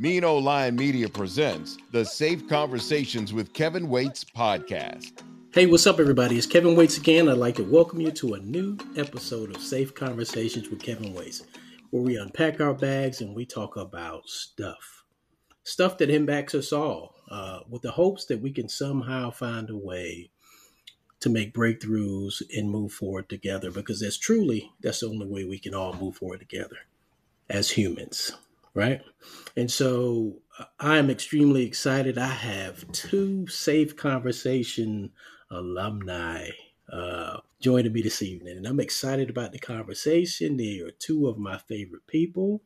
Old Lion Media presents the Safe Conversations with Kevin Waits podcast. Hey, what's up, everybody? It's Kevin Waits again. I'd like to welcome you to a new episode of Safe Conversations with Kevin Waits, where we unpack our bags and we talk about stuff. Stuff that impacts us all, uh, with the hopes that we can somehow find a way to make breakthroughs and move forward together because that's truly that's the only way we can all move forward together as humans right and so uh, i'm extremely excited i have two safe conversation alumni uh, joining me this evening and i'm excited about the conversation they are two of my favorite people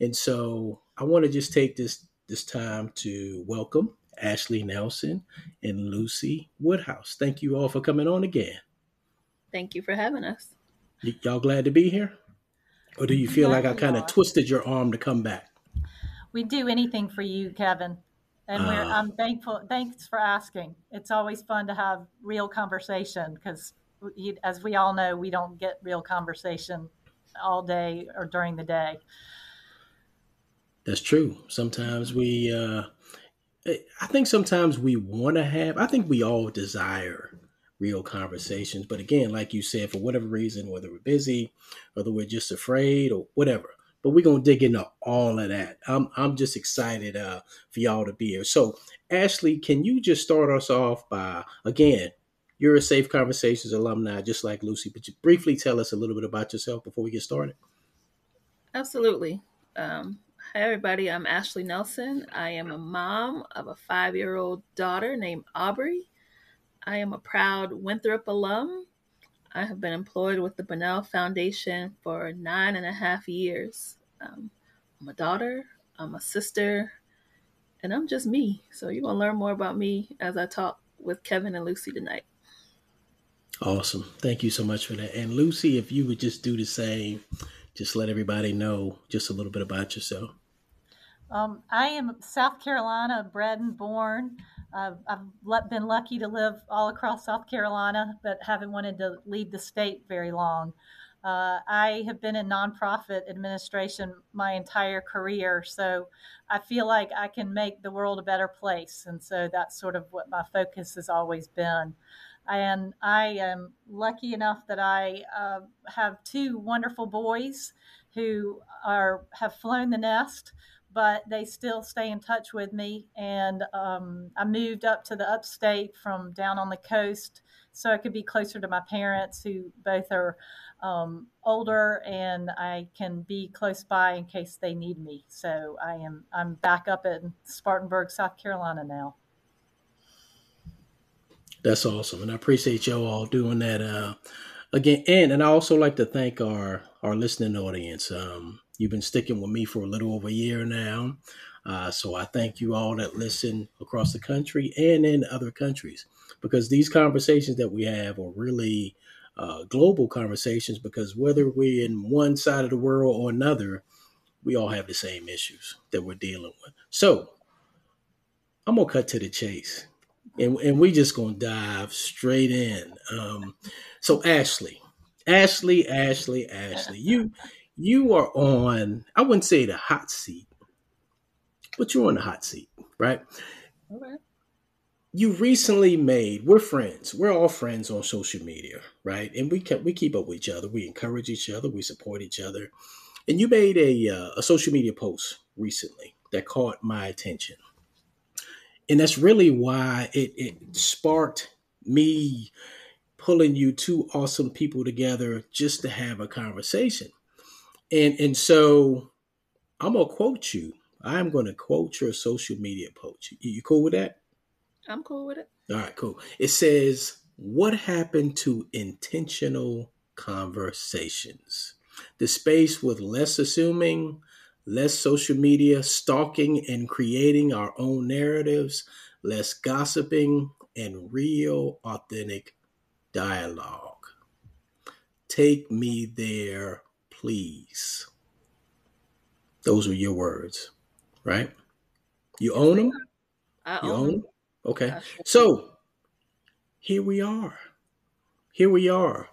and so i want to just take this this time to welcome Ashley Nelson, and Lucy Woodhouse. Thank you all for coming on again. Thank you for having us. Y- y'all glad to be here? Or do you feel like I kind of twisted your arm to come back? We do anything for you, Kevin. And uh, we're, I'm thankful. Thanks for asking. It's always fun to have real conversation because, as we all know, we don't get real conversation all day or during the day. That's true. Sometimes we uh, I think sometimes we want to have, I think we all desire real conversations. But again, like you said, for whatever reason, whether we're busy, whether we're just afraid or whatever, but we're to dig into all of that. I'm, I'm just excited uh, for y'all to be here. So, Ashley, can you just start us off by, again, you're a Safe Conversations alumni, just like Lucy, but you briefly tell us a little bit about yourself before we get started. Absolutely. Um, Hi, everybody. I'm Ashley Nelson. I am a mom of a five year old daughter named Aubrey. I am a proud Winthrop alum. I have been employed with the Bunnell Foundation for nine and a half years. Um, I'm a daughter, I'm a sister, and I'm just me. So you're going to learn more about me as I talk with Kevin and Lucy tonight. Awesome. Thank you so much for that. And Lucy, if you would just do the same, just let everybody know just a little bit about yourself. Um, I am South Carolina, bred and born. Uh, I've been lucky to live all across South Carolina, but haven't wanted to leave the state very long. Uh, I have been in nonprofit administration my entire career, so I feel like I can make the world a better place. And so that's sort of what my focus has always been. And I am lucky enough that I uh, have two wonderful boys who are have flown the nest but they still stay in touch with me. And um, I moved up to the upstate from down on the coast so I could be closer to my parents, who both are um, older, and I can be close by in case they need me. So I am I'm back up in Spartanburg, South Carolina now. That's awesome, and I appreciate y'all all doing that. Uh, again, and and I also like to thank our our listening audience. Um, You've been sticking with me for a little over a year now. Uh, so I thank you all that listen across the country and in other countries because these conversations that we have are really uh, global conversations because whether we're in one side of the world or another, we all have the same issues that we're dealing with. So I'm going to cut to the chase and, and we just going to dive straight in. Um, so Ashley, Ashley, Ashley, Ashley, you you are on, I wouldn't say the hot seat, but you're on the hot seat, right? Okay. You recently made, we're friends. We're all friends on social media, right? And we keep, we keep up with each other. We encourage each other. We support each other. And you made a, uh, a social media post recently that caught my attention. And that's really why it, it sparked me pulling you two awesome people together just to have a conversation. And and so I'm gonna quote you. I'm gonna quote your social media post. You, you cool with that? I'm cool with it. All right, cool. It says, What happened to intentional conversations? The space with less assuming, less social media stalking and creating our own narratives, less gossiping, and real, authentic dialogue. Take me there please. Those were your words, right? You own them? I you own them. Okay. So here we are. Here we are.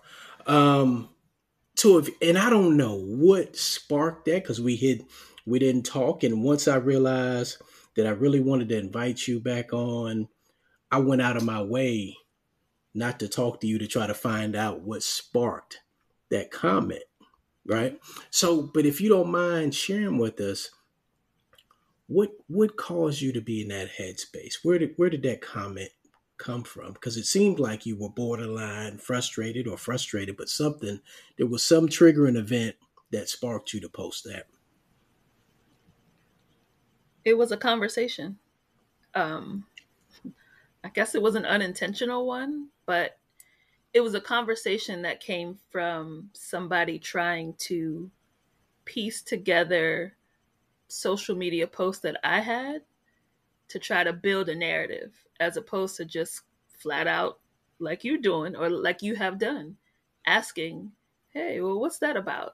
Um, so if, and I don't know what sparked that because we hit we didn't talk. And once I realized that I really wanted to invite you back on, I went out of my way not to talk to you to try to find out what sparked that comment. Right. So, but if you don't mind sharing with us, what what caused you to be in that headspace? Where did where did that comment come from? Because it seemed like you were borderline frustrated or frustrated, but something there was some triggering event that sparked you to post that. It was a conversation. Um, I guess it was an unintentional one, but it was a conversation that came from somebody trying to piece together social media posts that I had to try to build a narrative as opposed to just flat out like you're doing or like you have done asking hey well what's that about?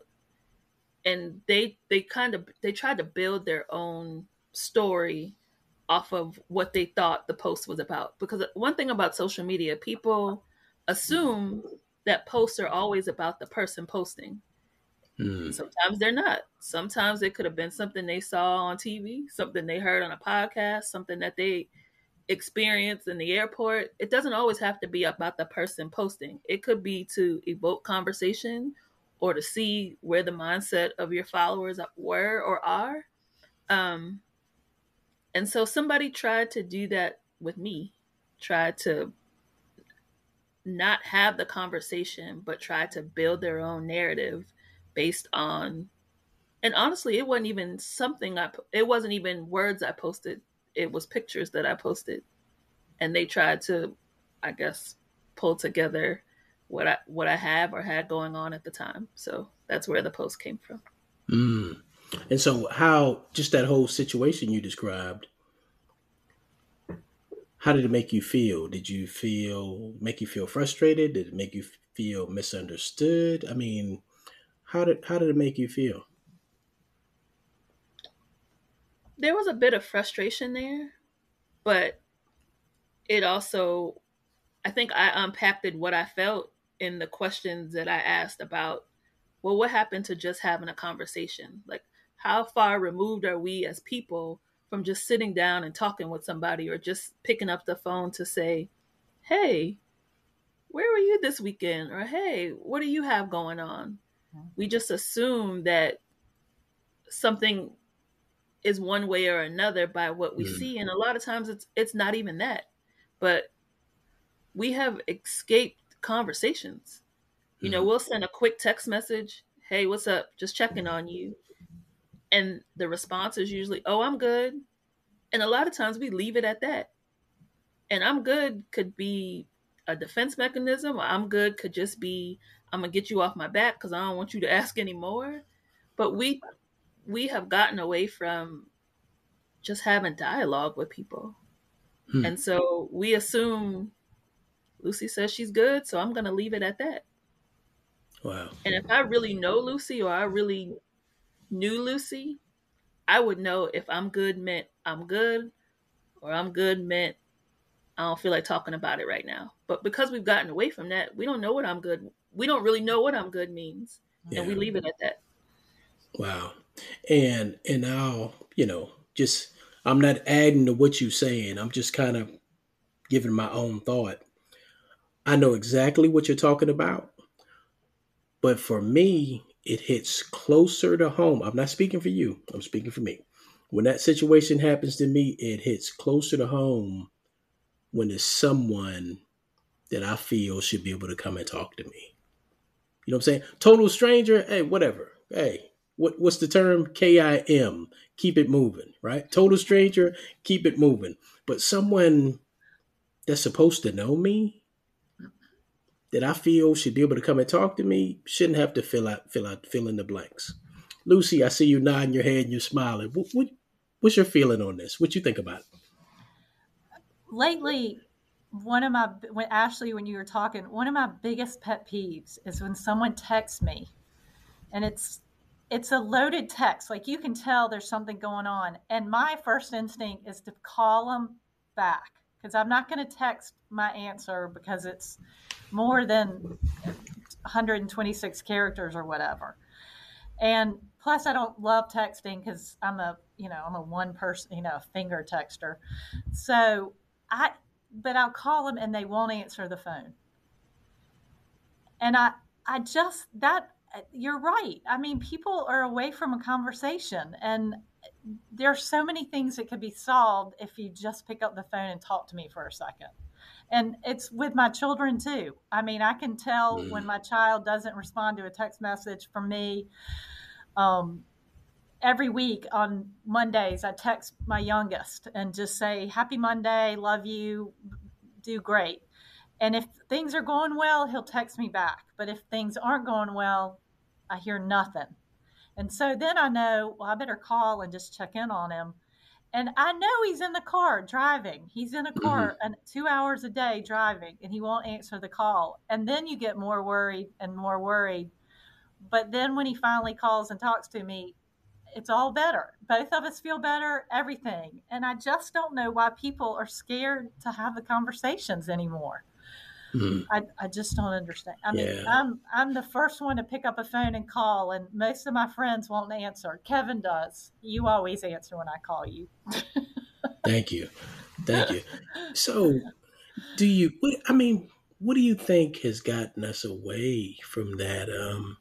And they they kind of they tried to build their own story off of what they thought the post was about. Because one thing about social media people assume that posts are always about the person posting mm. sometimes they're not sometimes it could have been something they saw on tv something they heard on a podcast something that they experienced in the airport it doesn't always have to be about the person posting it could be to evoke conversation or to see where the mindset of your followers were or are. Um, and so somebody tried to do that with me, tried to not have the conversation, but try to build their own narrative based on. And honestly, it wasn't even something I. It wasn't even words I posted. It was pictures that I posted, and they tried to, I guess, pull together what I what I have or had going on at the time. So that's where the post came from. Mm. And so, how just that whole situation you described? How did it make you feel? Did you feel make you feel frustrated? Did it make you feel misunderstood? I mean, how did how did it make you feel? There was a bit of frustration there, but it also I think I unpacked what I felt in the questions that I asked about, well, what happened to just having a conversation? Like, how far removed are we as people from just sitting down and talking with somebody or just picking up the phone to say, hey, where were you this weekend? Or hey, what do you have going on? We just assume that something is one way or another by what we mm. see and a lot of times it's it's not even that but we have escaped conversations. You know, mm-hmm. we'll send a quick text message, "Hey, what's up? Just checking on you." And the response is usually, "Oh, I'm good." And a lot of times we leave it at that. And I'm good could be a defense mechanism, or I'm good could just be I'm going to get you off my back cuz I don't want you to ask anymore. But we we have gotten away from just having dialogue with people. Hmm. And so we assume Lucy says she's good, so I'm going to leave it at that. Wow. And if I really know Lucy or I really knew Lucy, I would know if I'm good meant I'm good or I'm good meant I don't feel like talking about it right now. But because we've gotten away from that, we don't know what I'm good. We don't really know what I'm good means. Yeah. And we leave it at that. Wow. And and I'll, you know, just I'm not adding to what you're saying. I'm just kind of giving my own thought. I know exactly what you're talking about. But for me, it hits closer to home. I'm not speaking for you, I'm speaking for me. When that situation happens to me, it hits closer to home when it's someone that I feel should be able to come and talk to me. You know what I'm saying? Total stranger, hey, whatever. Hey, what, what's the term? KIM. Keep it moving, right? Total stranger, keep it moving. But someone that's supposed to know me, that I feel should be able to come and talk to me shouldn't have to fill out fill out fill in the blanks. Lucy, I see you nodding your head and you're smiling. What, what what's your feeling on this? What you think about it? Lately, one of my when Ashley, when you were talking, one of my biggest pet peeves is when someone texts me, and it's it's a loaded text. Like you can tell there's something going on, and my first instinct is to call them back because I'm not going to text my answer because it's more than 126 characters or whatever. And plus I don't love texting because I'm a you know I'm a one person you know finger texter, so I but I'll call them and they won't answer the phone, and I I just that you're right. I mean, people are away from a conversation, and there's so many things that could be solved if you just pick up the phone and talk to me for a second. And it's with my children too. I mean, I can tell mm. when my child doesn't respond to a text message from me. Um, every week on Mondays, I text my youngest and just say, Happy Monday, love you, do great. And if things are going well, he'll text me back. But if things aren't going well, I hear nothing. And so then I know, well, I better call and just check in on him. And I know he's in the car driving. He's in a car mm-hmm. and two hours a day driving, and he won't answer the call. And then you get more worried and more worried. But then when he finally calls and talks to me, it's all better. Both of us feel better, everything. And I just don't know why people are scared to have the conversations anymore. Mm. I, I just don't understand. I mean, yeah. I'm I'm the first one to pick up a phone and call, and most of my friends won't answer. Kevin does. You always answer when I call you. Thank you, thank you. So, do you? I mean, what do you think has gotten us away from that? Um,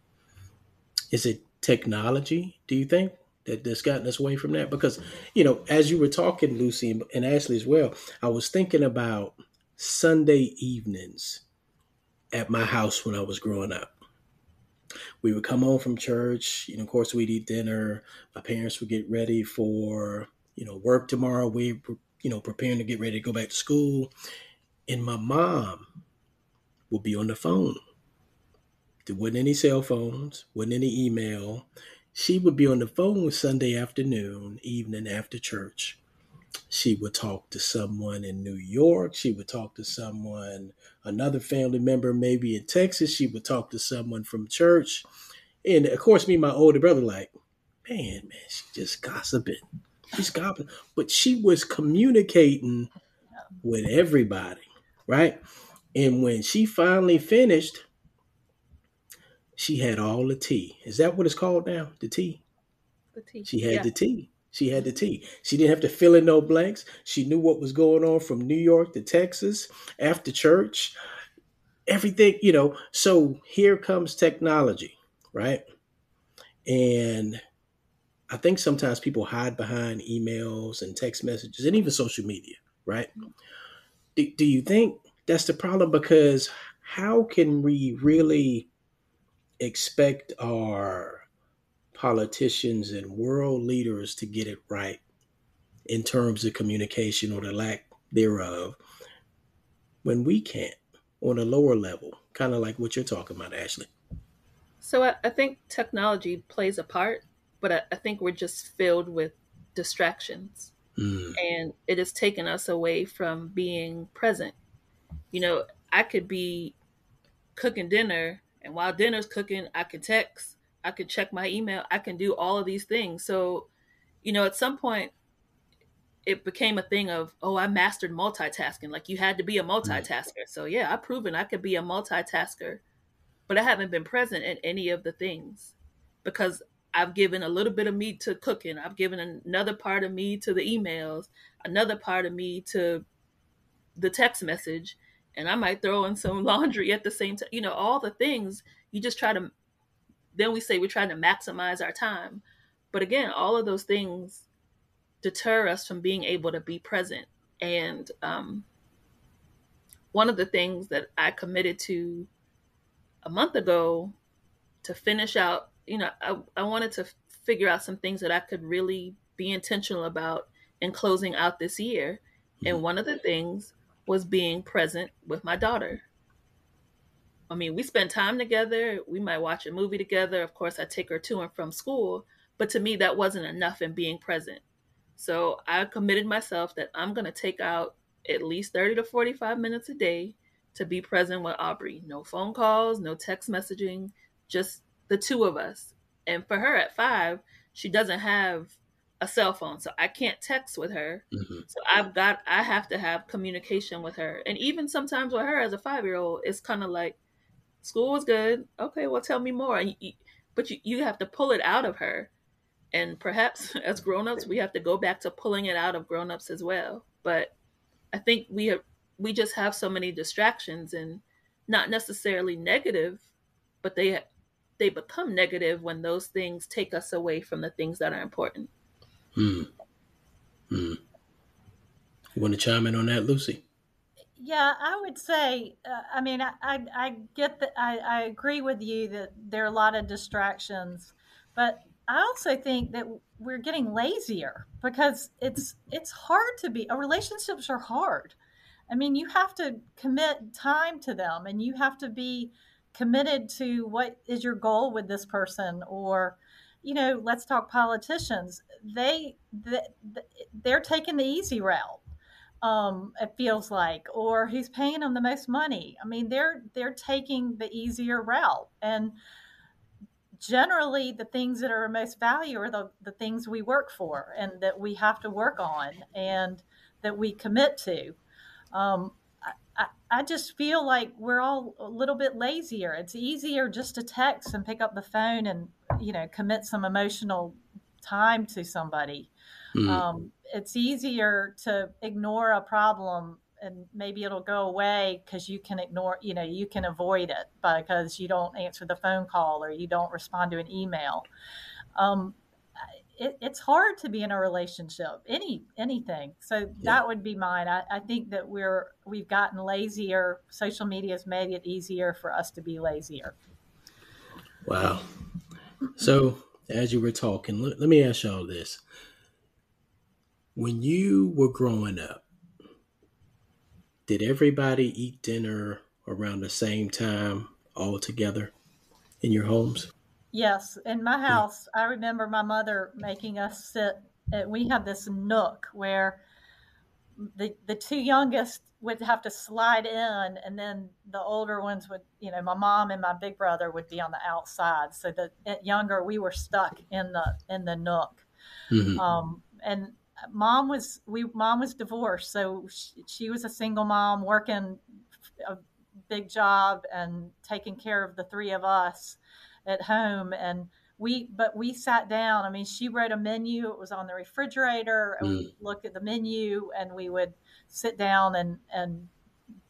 is it technology? Do you think that that's gotten us away from that? Because you know, as you were talking, Lucy and Ashley as well, I was thinking about Sunday evenings at my house when I was growing up. We would come home from church, you know, of course we'd eat dinner. My parents would get ready for, you know, work tomorrow. We were, you know, preparing to get ready to go back to school. And my mom would be on the phone. There wasn't any cell phones, wasn't any email. She would be on the phone Sunday afternoon, evening after church she would talk to someone in New York. She would talk to someone, another family member, maybe in Texas. She would talk to someone from church. And of course, me and my older brother, like, man, man, she just gossiping. She's gossiping. But she was communicating with everybody, right? And when she finally finished, she had all the tea. Is that what it's called now? The tea? The tea. She had yeah. the tea. She had the tea. She didn't have to fill in no blanks. She knew what was going on from New York to Texas after church. Everything, you know. So here comes technology, right? And I think sometimes people hide behind emails and text messages and even social media, right? Do, do you think that's the problem? Because how can we really expect our politicians and world leaders to get it right in terms of communication or the lack thereof when we can't on a lower level, kind of like what you're talking about, Ashley. So I, I think technology plays a part, but I, I, think we're just filled with distractions. Mm. And it has taken us away from being present. You know, I could be cooking dinner, and while dinner's cooking, I could text I can check my email, I can do all of these things. So, you know, at some point it became a thing of, oh, I mastered multitasking. Like you had to be a mm-hmm. multitasker. So yeah, I've proven I could be a multitasker, but I haven't been present in any of the things because I've given a little bit of me to cooking. I've given another part of me to the emails, another part of me to the text message, and I might throw in some laundry at the same time. You know, all the things you just try to then we say we're trying to maximize our time. But again, all of those things deter us from being able to be present. And um, one of the things that I committed to a month ago to finish out, you know, I, I wanted to figure out some things that I could really be intentional about in closing out this year. Mm-hmm. And one of the things was being present with my daughter. I mean, we spend time together. We might watch a movie together. Of course, I take her to and from school. But to me, that wasn't enough in being present. So I committed myself that I'm going to take out at least 30 to 45 minutes a day to be present with Aubrey. No phone calls, no text messaging, just the two of us. And for her at five, she doesn't have a cell phone, so I can't text with her. Mm-hmm. So I've got, I have to have communication with her. And even sometimes with her as a five year old, it's kind of like, School was good. Okay, well, tell me more. but you, you have to pull it out of her. And perhaps as grown-ups, we have to go back to pulling it out of grown-ups as well. But I think we have, we just have so many distractions and not necessarily negative, but they they become negative when those things take us away from the things that are important. Hmm. Hmm. Want to chime in on that, Lucy? Yeah, I would say. Uh, I mean, I, I, I get that. I, I agree with you that there are a lot of distractions, but I also think that we're getting lazier because it's it's hard to be. Relationships are hard. I mean, you have to commit time to them, and you have to be committed to what is your goal with this person, or you know, let's talk politicians. They, they they're taking the easy route um, it feels like, or who's paying them the most money. I mean, they're they're taking the easier route, and generally, the things that are most value are the the things we work for and that we have to work on and that we commit to. Um, I, I just feel like we're all a little bit lazier. It's easier just to text and pick up the phone and you know commit some emotional time to somebody. Mm. Um, it's easier to ignore a problem and maybe it'll go away because you can ignore you know you can avoid it because you don't answer the phone call or you don't respond to an email. Um, it, it's hard to be in a relationship any anything. So yeah. that would be mine. I, I think that we're we've gotten lazier. Social media has made it easier for us to be lazier. Wow. So as you were talking let, let me ask y'all this when you were growing up, did everybody eat dinner around the same time all together in your homes? Yes. In my house, I remember my mother making us sit. At, we have this nook where the the two youngest would have to slide in, and then the older ones would, you know, my mom and my big brother would be on the outside. So the younger, we were stuck in the in the nook. Mm-hmm. Um, and mom was we mom was divorced, so she, she was a single mom working a big job and taking care of the three of us at home and we but we sat down. I mean she wrote a menu it was on the refrigerator and mm. we looked at the menu and we would sit down and and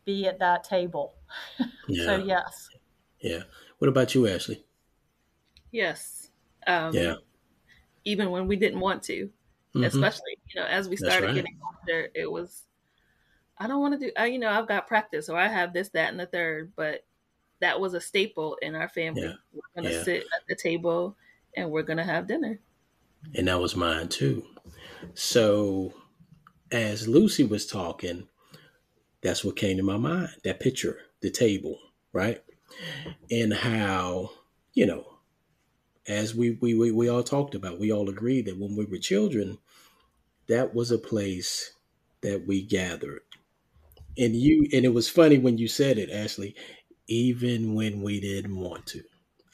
be at that table. Yeah. so yes. Yeah. What about you ashley? Yes um, yeah. even when we didn't want to mm-hmm. especially you know as we started right. getting older. It was I don't want to do. I, you know, I've got practice, or I have this, that, and the third. But that was a staple in our family. Yeah. We're gonna yeah. sit at the table and we're gonna have dinner. And that was mine too. So, as Lucy was talking, that's what came to my mind. That picture, the table, right, and how you know as we, we, we, we all talked about, we all agreed that when we were children, that was a place that we gathered. And you and it was funny when you said it, Ashley, even when we didn't want to.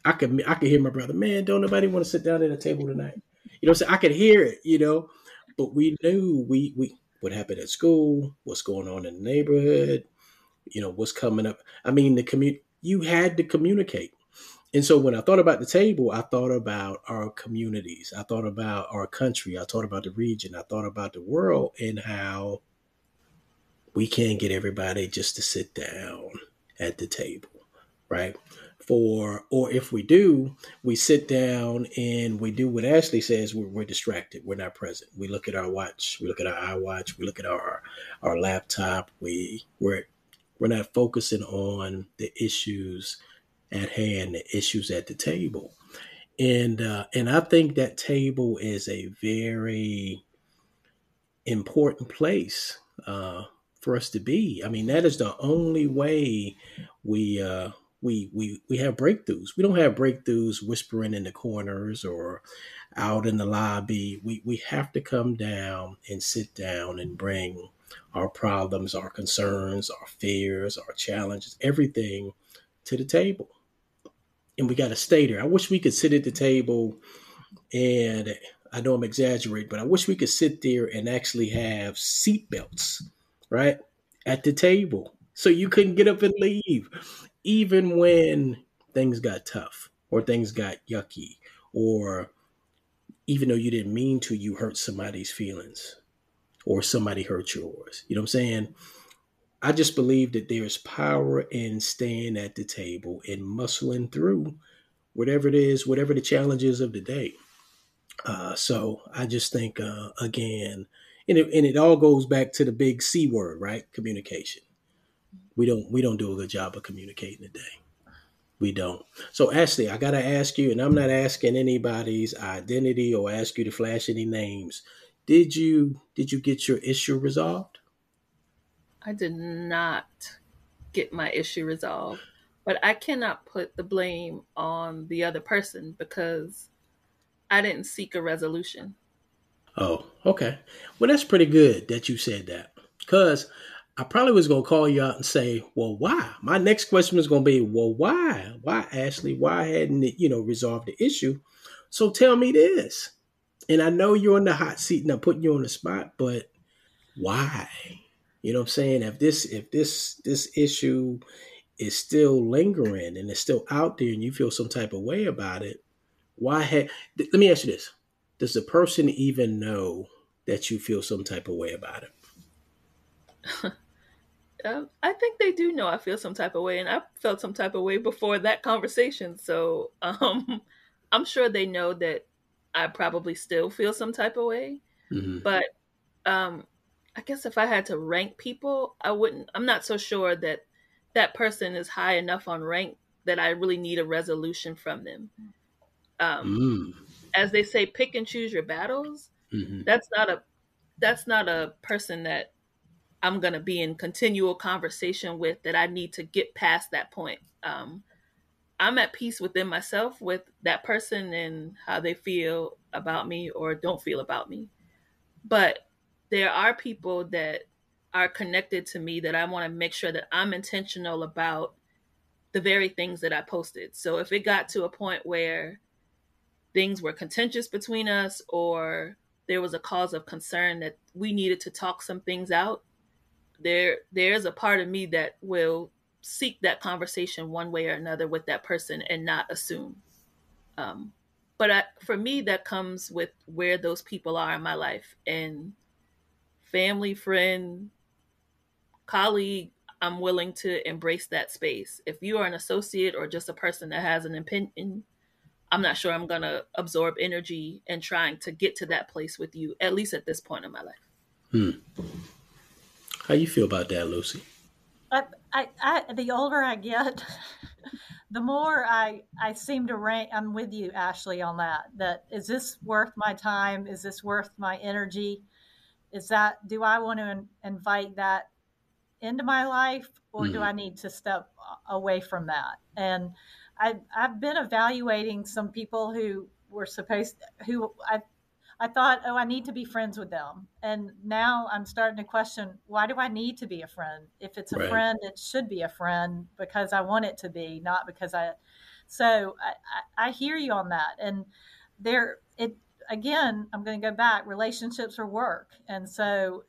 I could I could hear my brother, man, don't nobody want to sit down at a table tonight. You know, so I could hear it, you know, but we knew we we what happened at school, what's going on in the neighborhood, you know, what's coming up. I mean, the commute you had to communicate. And so when I thought about the table, I thought about our communities. I thought about our country. I thought about the region. I thought about the world and how we can't get everybody just to sit down at the table, right? For, or if we do, we sit down and we do what Ashley says, we're, we're distracted. We're not present. We look at our watch. We look at our iWatch. We look at our, our laptop. We, we're, we're not focusing on the issues at hand, the issues at the table. And uh, and I think that table is a very important place uh, for us to be. I mean, that is the only way we uh, we we we have breakthroughs. We don't have breakthroughs whispering in the corners or out in the lobby. We we have to come down and sit down and bring our problems, our concerns, our fears, our challenges, everything to the table and we got to stay there. I wish we could sit at the table and I know I'm exaggerating, but I wish we could sit there and actually have seatbelts, right? At the table. So you couldn't get up and leave, even when things got tough, or things got yucky, or even though you didn't mean to, you hurt somebody's feelings or somebody hurt yours. You know what I'm saying? I just believe that there's power in staying at the table and muscling through whatever it is, whatever the challenges of the day. Uh, so I just think, uh, again, and it, and it all goes back to the big C word, right? Communication. We don't we don't do a good job of communicating today. We don't. So Ashley, I gotta ask you, and I'm not asking anybody's identity or ask you to flash any names. Did you did you get your issue resolved? I did not get my issue resolved, but I cannot put the blame on the other person because I didn't seek a resolution. Oh, okay. Well, that's pretty good that you said that because I probably was going to call you out and say, well, why? My next question was going to be, well, why? Why, Ashley? Why hadn't it, you know, resolved the issue? So tell me this. And I know you're on the hot seat and I'm putting you on the spot, but why? You know what I'm saying? If this if this this issue is still lingering and it's still out there and you feel some type of way about it, why had let me ask you this. Does the person even know that you feel some type of way about it? um, I think they do know I feel some type of way, and I felt some type of way before that conversation. So um, I'm sure they know that I probably still feel some type of way. Mm-hmm. But um, I guess if I had to rank people, I wouldn't. I'm not so sure that that person is high enough on rank that I really need a resolution from them. Um, mm. As they say, pick and choose your battles. Mm-hmm. That's not a that's not a person that I'm gonna be in continual conversation with. That I need to get past that point. Um, I'm at peace within myself with that person and how they feel about me or don't feel about me. But there are people that are connected to me that I want to make sure that I'm intentional about the very things that I posted. So if it got to a point where things were contentious between us or there was a cause of concern that we needed to talk some things out, there there's a part of me that will seek that conversation one way or another with that person and not assume. Um, but I, for me, that comes with where those people are in my life and family, friend, colleague, I'm willing to embrace that space. If you are an associate or just a person that has an opinion, I'm not sure I'm going to absorb energy and trying to get to that place with you, at least at this point in my life. Hmm. How you feel about that, Lucy? I, I, I the older I get, the more I, I seem to rank. I'm with you, Ashley, on that. That is this worth my time? Is this worth my energy? Is that do I want to invite that into my life or mm-hmm. do I need to step away from that? And I, I've been evaluating some people who were supposed who I I thought, oh, I need to be friends with them. And now I'm starting to question why do I need to be a friend? If it's a right. friend, it should be a friend because I want it to be, not because I. So I, I, I hear you on that. And there, it again, I'm going to go back. Relationships are work, and so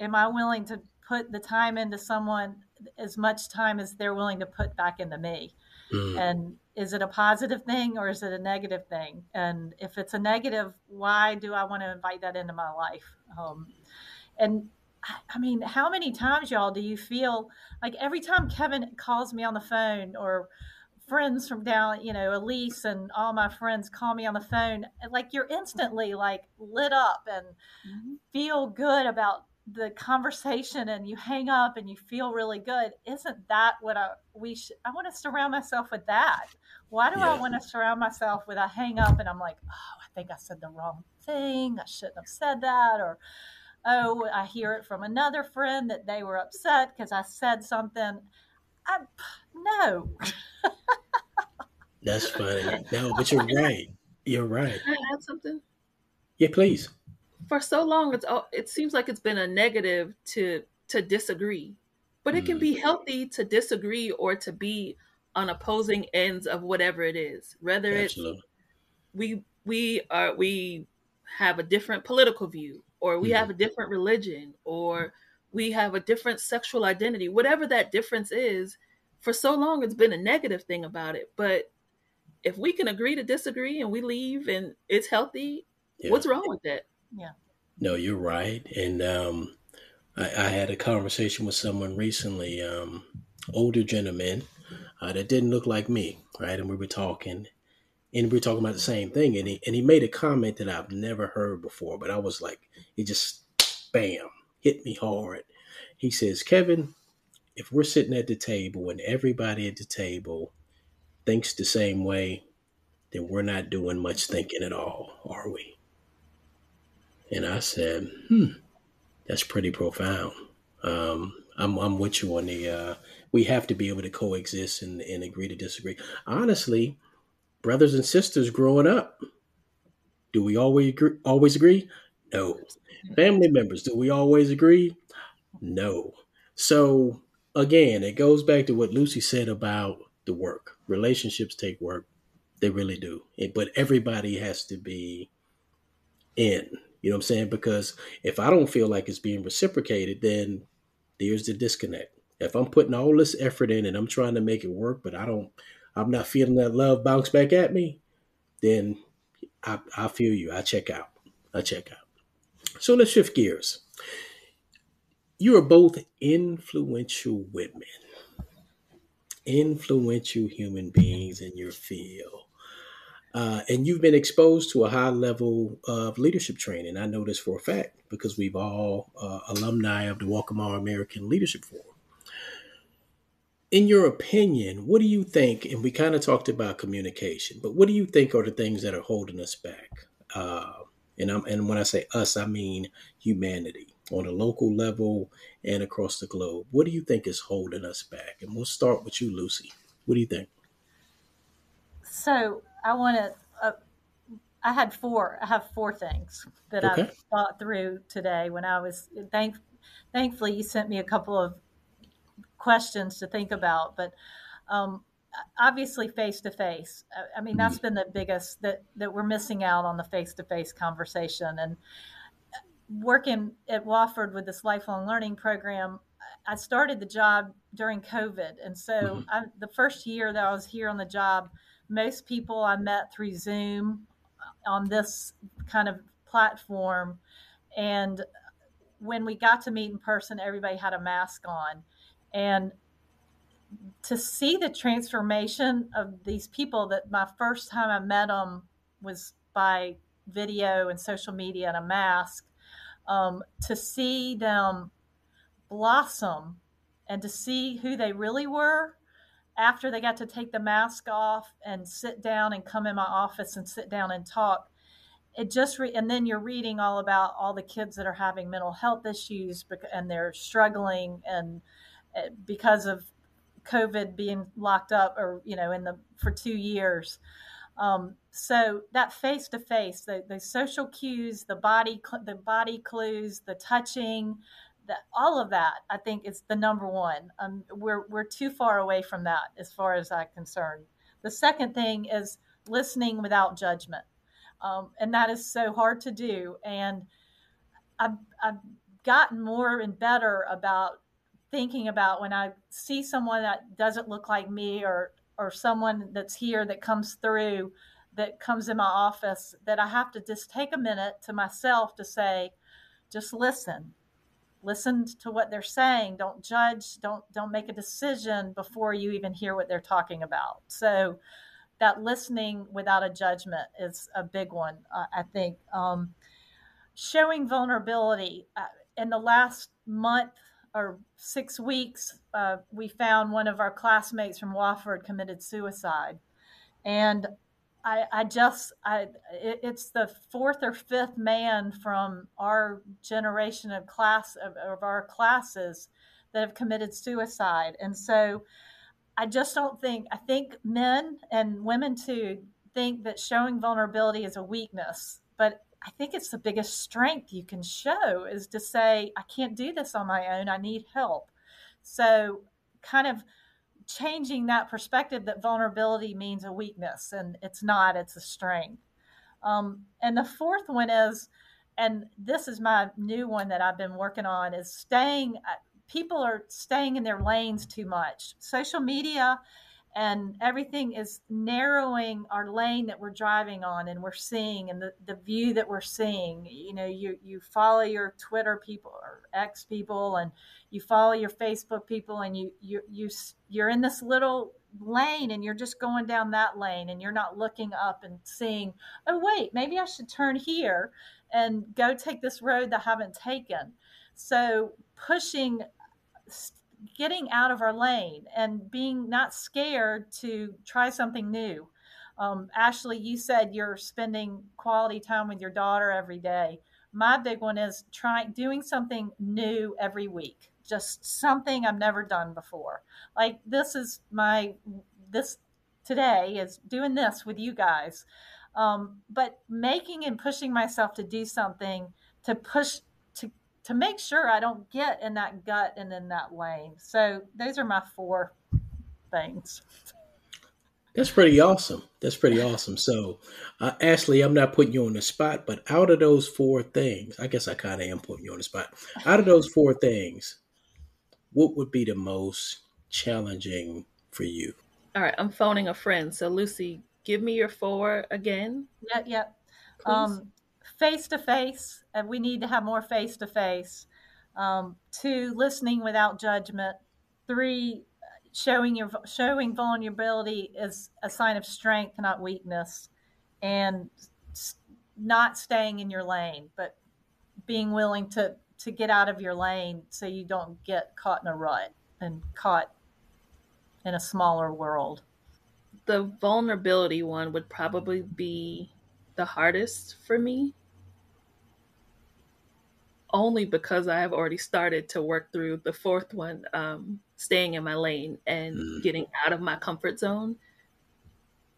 am I willing to put the time into someone as much time as they're willing to put back into me? Mm. And is it a positive thing or is it a negative thing? And if it's a negative, why do I want to invite that into my life? Um, and I mean, how many times, y'all, do you feel like every time Kevin calls me on the phone or friends from down, you know, Elise and all my friends call me on the phone, like you're instantly like lit up and mm-hmm. feel good about the conversation and you hang up and you feel really good. Isn't that what I we should I want to surround myself with that. Why do yeah. I want to surround myself with a hang up and I'm like, oh, I think I said the wrong thing. I shouldn't have said that or oh, I hear it from another friend that they were upset because I said something. I no. That's funny. No, but you're right. You're right. Can I add something? Yeah, please. For so long, it's all, it seems like it's been a negative to to disagree, but it can be mm. healthy to disagree or to be on opposing ends of whatever it is. Whether Absolutely. it's we we are we have a different political view, or we mm. have a different religion, or we have a different sexual identity. Whatever that difference is, for so long it's been a negative thing about it, but if we can agree to disagree and we leave and it's healthy, Yeah. what's wrong with that? Yeah. No, you're right. And um, I, I had a conversation with someone recently, um, older gentleman uh, that didn't look like me, right? And we were talking, and we were talking about the same thing. And he and he made a comment that I've never heard before, but I was like, it just bam hit me hard. He says, Kevin, if we're sitting at the table and everybody at the table thinks the same way, then we're not doing much thinking at all, are we? And I said, hmm, that's pretty profound. Um, I'm, I'm with you on the, uh, we have to be able to coexist and, and agree to disagree. Honestly, brothers and sisters growing up, do we always agree? Always agree? No. Family members, do we always agree? No. So again, it goes back to what Lucy said about the work. Relationships take work. They really do. But everybody has to be in. You know what I'm saying? Because if I don't feel like it's being reciprocated, then there's the disconnect. If I'm putting all this effort in and I'm trying to make it work, but I don't, I'm not feeling that love bounce back at me, then I, I feel you. I check out. I check out. So let's shift gears. You are both influential women, influential human beings in your field. Uh, and you've been exposed to a high level of leadership training. I know this for a fact because we've all uh, alumni of the Welcome American Leadership Forum. In your opinion, what do you think? And we kind of talked about communication, but what do you think are the things that are holding us back? Uh, and I'm, and when I say us, I mean humanity on a local level and across the globe. What do you think is holding us back? And we'll start with you, Lucy. What do you think? So I want to. Uh, I had four. I have four things that Okay. I've thought through today. When I was thank, thankfully, you sent me a couple of questions to think about. But um, obviously, face to face. I mean, that's mm-hmm. been the biggest that that we're missing out on the face to face conversation. And uh, working at Wofford with this lifelong learning program, I started the job during COVID, and so Mhm. I, the first year that I was here on the job most people I met through Zoom uh, on this kind of platform. And when we got to meet in person, everybody had a mask on. And to see the transformation of these people that my first time I met them was by video and social media and a mask, um, to see them blossom and to see who they really were after they got to take the mask off and sit down and come in my office and sit down and talk it just re- and then you're reading all about all the kids that are having mental health issues and they're struggling and uh, because of covid being locked up or you know in the for two years um, so that face to face the social cues the body the body clues the touching that all of that I think is the number one. Um, we're we're too far away from that as far as I'm concerned. The second thing is listening without judgment, um, and that is so hard to do. And I've I've gotten more and better about thinking about when I see someone that doesn't look like me or or someone that's here that comes through that comes in my office that I have to just take a minute to myself to say, just listen. Listen to what they're saying. Don't judge. Don't don't make a decision before you even hear what they're talking about. So that listening without a judgment is a big one uh, i think. Um, showing vulnerability uh, in the last month or six weeks uh, we found one of our classmates from wofford committed suicide. And I, I just I it, it's the fourth or fifth man from our generation of class of, of our classes that have committed suicide. And so I just don't think I think men and women too think that showing vulnerability is a weakness but I think it's the biggest strength you can show is to say I can't do this on my own. I need help. So kind of changing that perspective that vulnerability means a weakness and it's not it's a strength. Um, and the fourth one is and this is my new one that i've been working on is staying people are staying in their lanes too much. Social media and everything is narrowing our lane that we're driving on and we're seeing and the, the view that we're seeing. You know you you follow your twitter people or x people and you follow your facebook people and you you, you you're in this little lane and you're just going down that lane and you're not looking up and seeing oh wait maybe i should turn here and go take this road that i haven't taken. So pushing getting out of our lane and being not scared to try something new. Um, Ashley, you said you're spending quality time with your daughter every day. My big one is trying doing something new every week. Just something I've never done before. Like this is my this today is doing this with you guys. Um, but making and pushing myself to do something to push to make sure I don't get in that gut and in that lane. So those are my four things. That's pretty awesome. That's pretty awesome. So, uh, Ashley, I'm not putting you on the spot, but out of those four things, I guess I kind of am putting you on the spot. Out of those four things, what would be the most challenging for you? All right, I'm phoning a friend. So, Lucy, give me your four again. Yep, yep. Um, face to face, and we need to have more face um, to face. Two, listening without judgment. Three, showing your showing vulnerability is a sign of strength, not weakness, and not staying in your lane, but being willing to to get out of your lane so you don't get caught in a rut and caught in a smaller world. The vulnerability one would probably be the hardest for me only because I have already started to work through the fourth one, um, staying in my lane and mm. getting out of my comfort zone.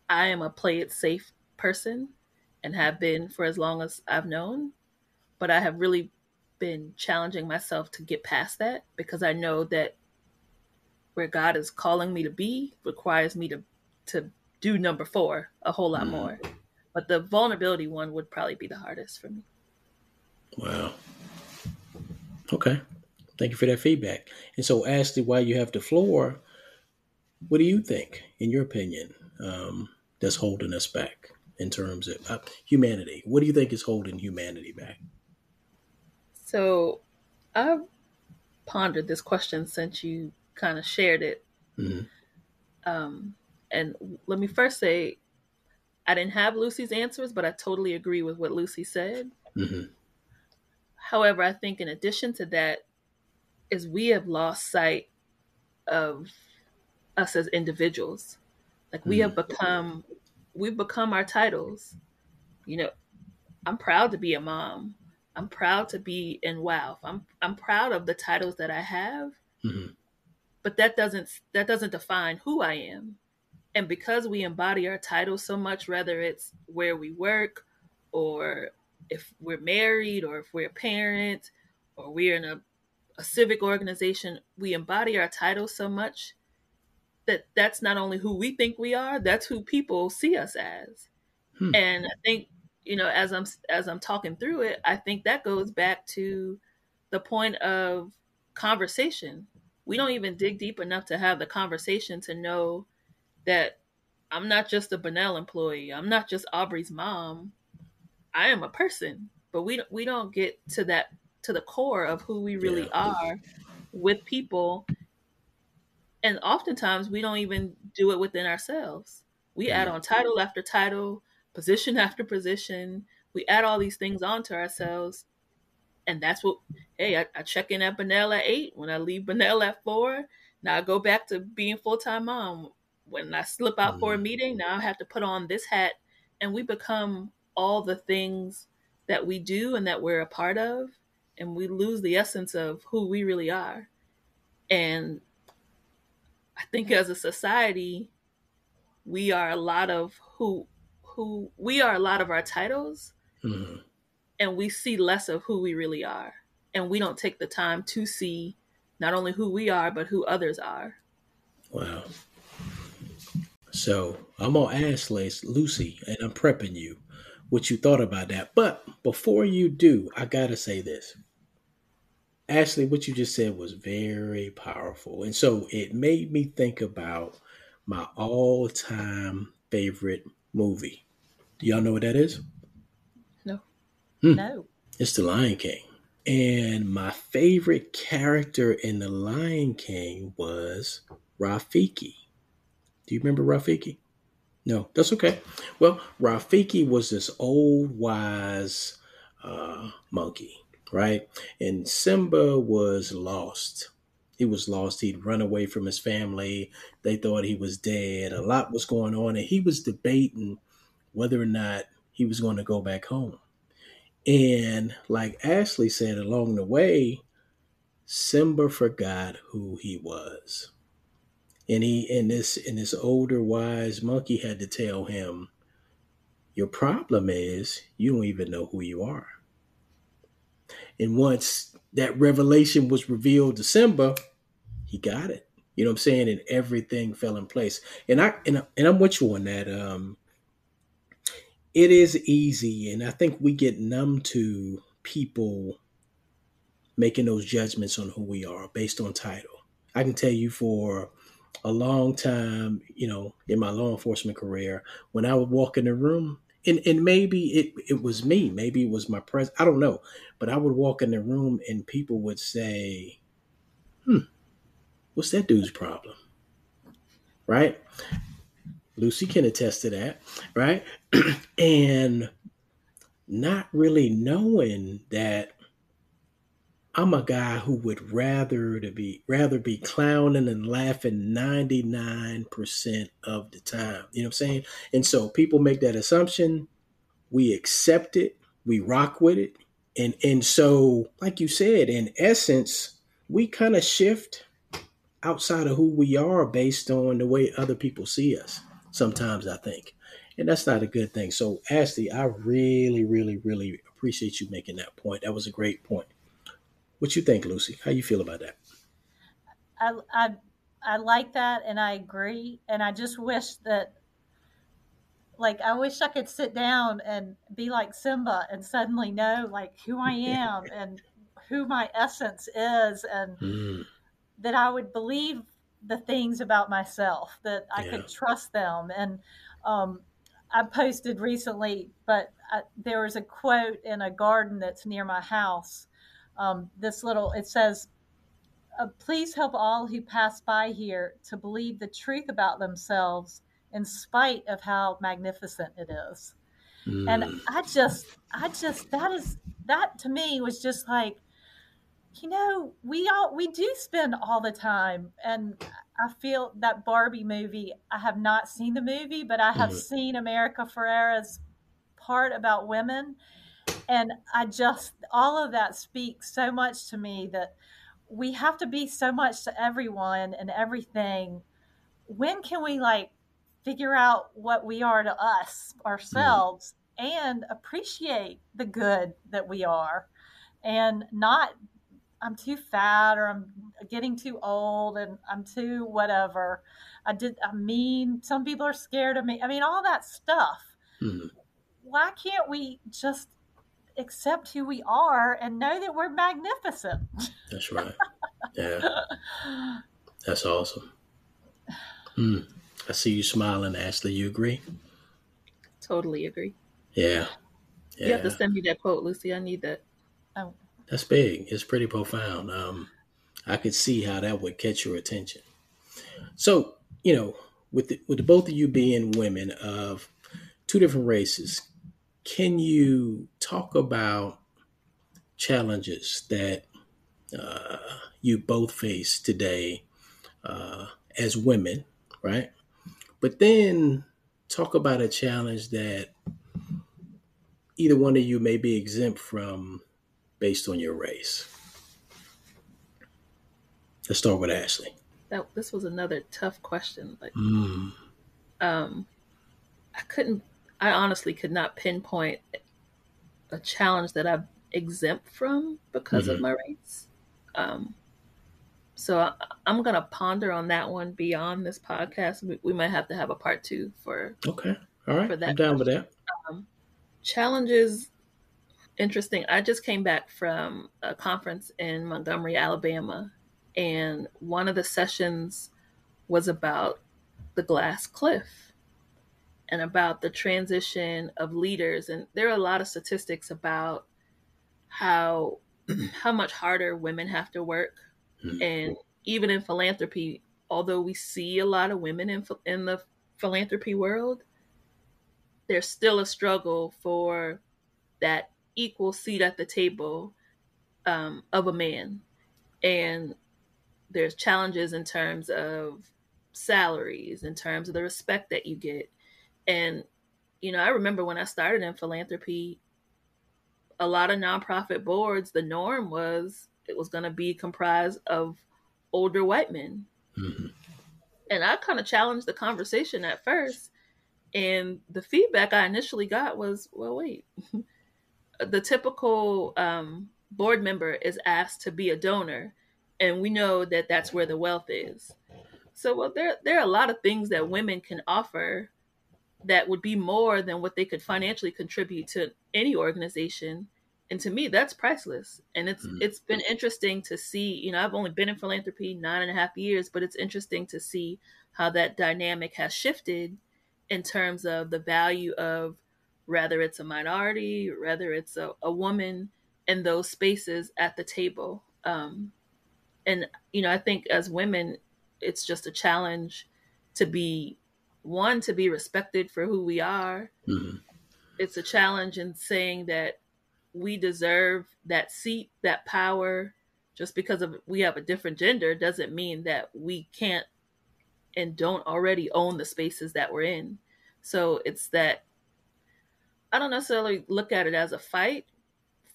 I am a play it safe person and have been for as long as I've known, but I have really been challenging myself to get past that because I know that where God is calling me to be requires me to to do number 4 a whole lot mm. more. But the vulnerability one would probably be the hardest for me. Wow. Okay. Thank you for that feedback. And so, Ashley, while you have the floor, what do you think, in your opinion, um, that's holding us back in terms of uh, humanity? What do you think is holding humanity back? So, I've pondered this question since you kind of shared it. Mm-hmm. Um, and let me first say, I didn't have Lucy's answers, but I totally agree with what Lucy said. Mm-hmm. However, I think in addition to that, is we have lost sight of us as individuals. Like we have hmm. become, we've become our titles. You know, I'm proud to be a mom. I'm proud to be in WOW. I'm I'm proud of the titles that I have. Mm-hmm. But that doesn't that doesn't define who I am. And because we embody our titles so much, whether it's where we work or if we're married or if we're a parent or we're in a, a civic organization, we embody our titles so much that that's not only who we think we are, that's who people see us as. Hmm. And I think, you know, as I'm as I'm talking through it, I think that goes back to the point of conversation. We don't even dig deep enough to have the conversation to know that I'm not just a Bunnelle employee. I'm not just Aubrey's mom. I am a person, but we we don't get to that to the core of who we really yeah. are with people. And oftentimes we don't even do it within ourselves. We add on title after title, position after position. We add all these things onto ourselves. And that's what, hey, I, I check in at Bunnelle at eight. When I leave Bunnelle at four, now I go back to being full time mom. When I slip out mm-hmm. for a mm-hmm. meeting, now I have to put on this hat. And we become all the things that we do and that we're a part of and we lose the essence of who we really are. And i think as a society we are a lot of who who we are a lot of our titles mm-hmm. and we see less of who we really are. And we don't take the time to see not only who we are but who others are. Wow. So i'm gonna ask lucy and i'm prepping you what you thought about that. But before you do, I got to say this. Ashley, what you just said was very powerful. And so it made me think about my all time favorite movie. Do y'all know what that is? No. Hmm. No. It's The Lion King. And my favorite character in The Lion King was Rafiki. Do you remember Rafiki? No, that's okay. Well, Rafiki was this old, wise uh, monkey, right? And Simba was lost. He was lost. He'd run away from his family. They thought he was dead. A lot was going on, and he was debating whether or not he was going to go back home. And like Ashley said along the way, Simba forgot who he was. And he and this and this older wise monkey had to tell him, Your problem is you don't even know who you are. And once that revelation was revealed to Simba, he got it. You know what I'm saying? And everything fell in place. And I and, I, and I'm with you on that. Um, it is easy, and I think we get numb to people making those judgments on who we are based on title. I can tell you for a long time, you know, in my law enforcement career, when I would walk in the room, and, and maybe it, it was me, maybe it was my pres I don't know, but I would walk in the room and people would say, hmm, what's that dude's problem? Right? Lucy can attest to that, right? and not really knowing that I'm a guy who would rather to be rather be clowning and laughing 99% of the time. You know what I'm saying? And so people make that assumption, we accept it, we rock with it. And and so like you said, in essence, we kind of shift outside of who we are based on the way other people see us sometimes I think. And that's not a good thing. So, Ashley, I really, really, really appreciate you making that point. That was a great point. What you think, Lucy? How you feel about that? I, I, I like that and I agree. And I just wish that, like, I wish I could sit down and be like Simba and suddenly know, like, who I am and who my essence is and mm. that I would believe the things about myself that I yeah. could trust them. And um, I posted recently, but I, there was a quote in a garden that's near my house. Um, this little, it says, uh, please help all who pass by here to believe the truth about themselves in spite of how magnificent it is. Mm. And I just, I just, that is, that to me was just like, you know, we all we do spend all the time, and I feel that Barbie movie. I have not seen the movie, but I have mm-hmm. seen America Ferrera's part about women, and I just all of that speaks so much to me that we have to be so much to everyone and everything. When can we like figure out what we are to us ourselves mm-hmm. and appreciate the good that we are? and not I'm too fat or I'm getting too old and I'm too whatever. I did I'm mean. Some people are scared of me. I mean, all that stuff. Mm-hmm. Why can't we just accept who we are and know that we're magnificent? That's right. Yeah. That's awesome. Hmm. I see you smiling, Ashley. You agree? Totally agree. Yeah. yeah. You have to send me that quote, Lucy. I need that. Oh that's big. It's pretty profound. Um, I could see how that would catch your attention. So, you know, with the, with the both of you being women of two different races, can you talk about challenges that uh, you both face today uh, as women, right? But then talk about a challenge that either one of you may be exempt from based on your race? Let's start with Ashley. That this was another tough question. Like, mm. um, I couldn't. I honestly could not pinpoint a challenge that I'm exempt from because mm-hmm. of my race. Um, so I, am gonna ponder on that one beyond this podcast. We, we, might have to have a part two for. Okay. All right. For that I'm down with that. Um, challenges interesting. I just came back from a conference in Montgomery, Alabama, and one of the sessions was about the glass cliff and about the transition of leaders. And there are a lot of statistics about how how much harder women have to work, mm-hmm. and even in philanthropy, although we see a lot of women in in the philanthropy world, there's still a struggle for that equal seat at the table um, of a man, and there's challenges in terms of salaries, in terms of the respect that you get, and you know, I remember when I started in philanthropy, a lot of nonprofit boards, the norm was it was going to be comprised of older white men. Mm-hmm. And I kind of challenged the conversation at first. And the feedback I initially got was, well, wait, the typical um, board member is asked to be a donor, and we know that that's where the wealth is. So, well, there there are a lot of things that women can offer that would be more than what they could financially contribute to any organization. And to me that's priceless. And it's mm-hmm. it's been interesting to see you know i've only been in philanthropy nine and a half years but it's interesting to see how that dynamic has shifted in terms of the value of whether it's a minority whether it's a, a woman in those spaces at the table. Um, and you know i think as women it's just a challenge to be one to be respected for who we are mm-hmm. it's a challenge in saying that we deserve that seat, that power. Just because of we have a different gender doesn't mean that we can't and don't already own the spaces that we're in. So it's that I don't necessarily look at it as a fight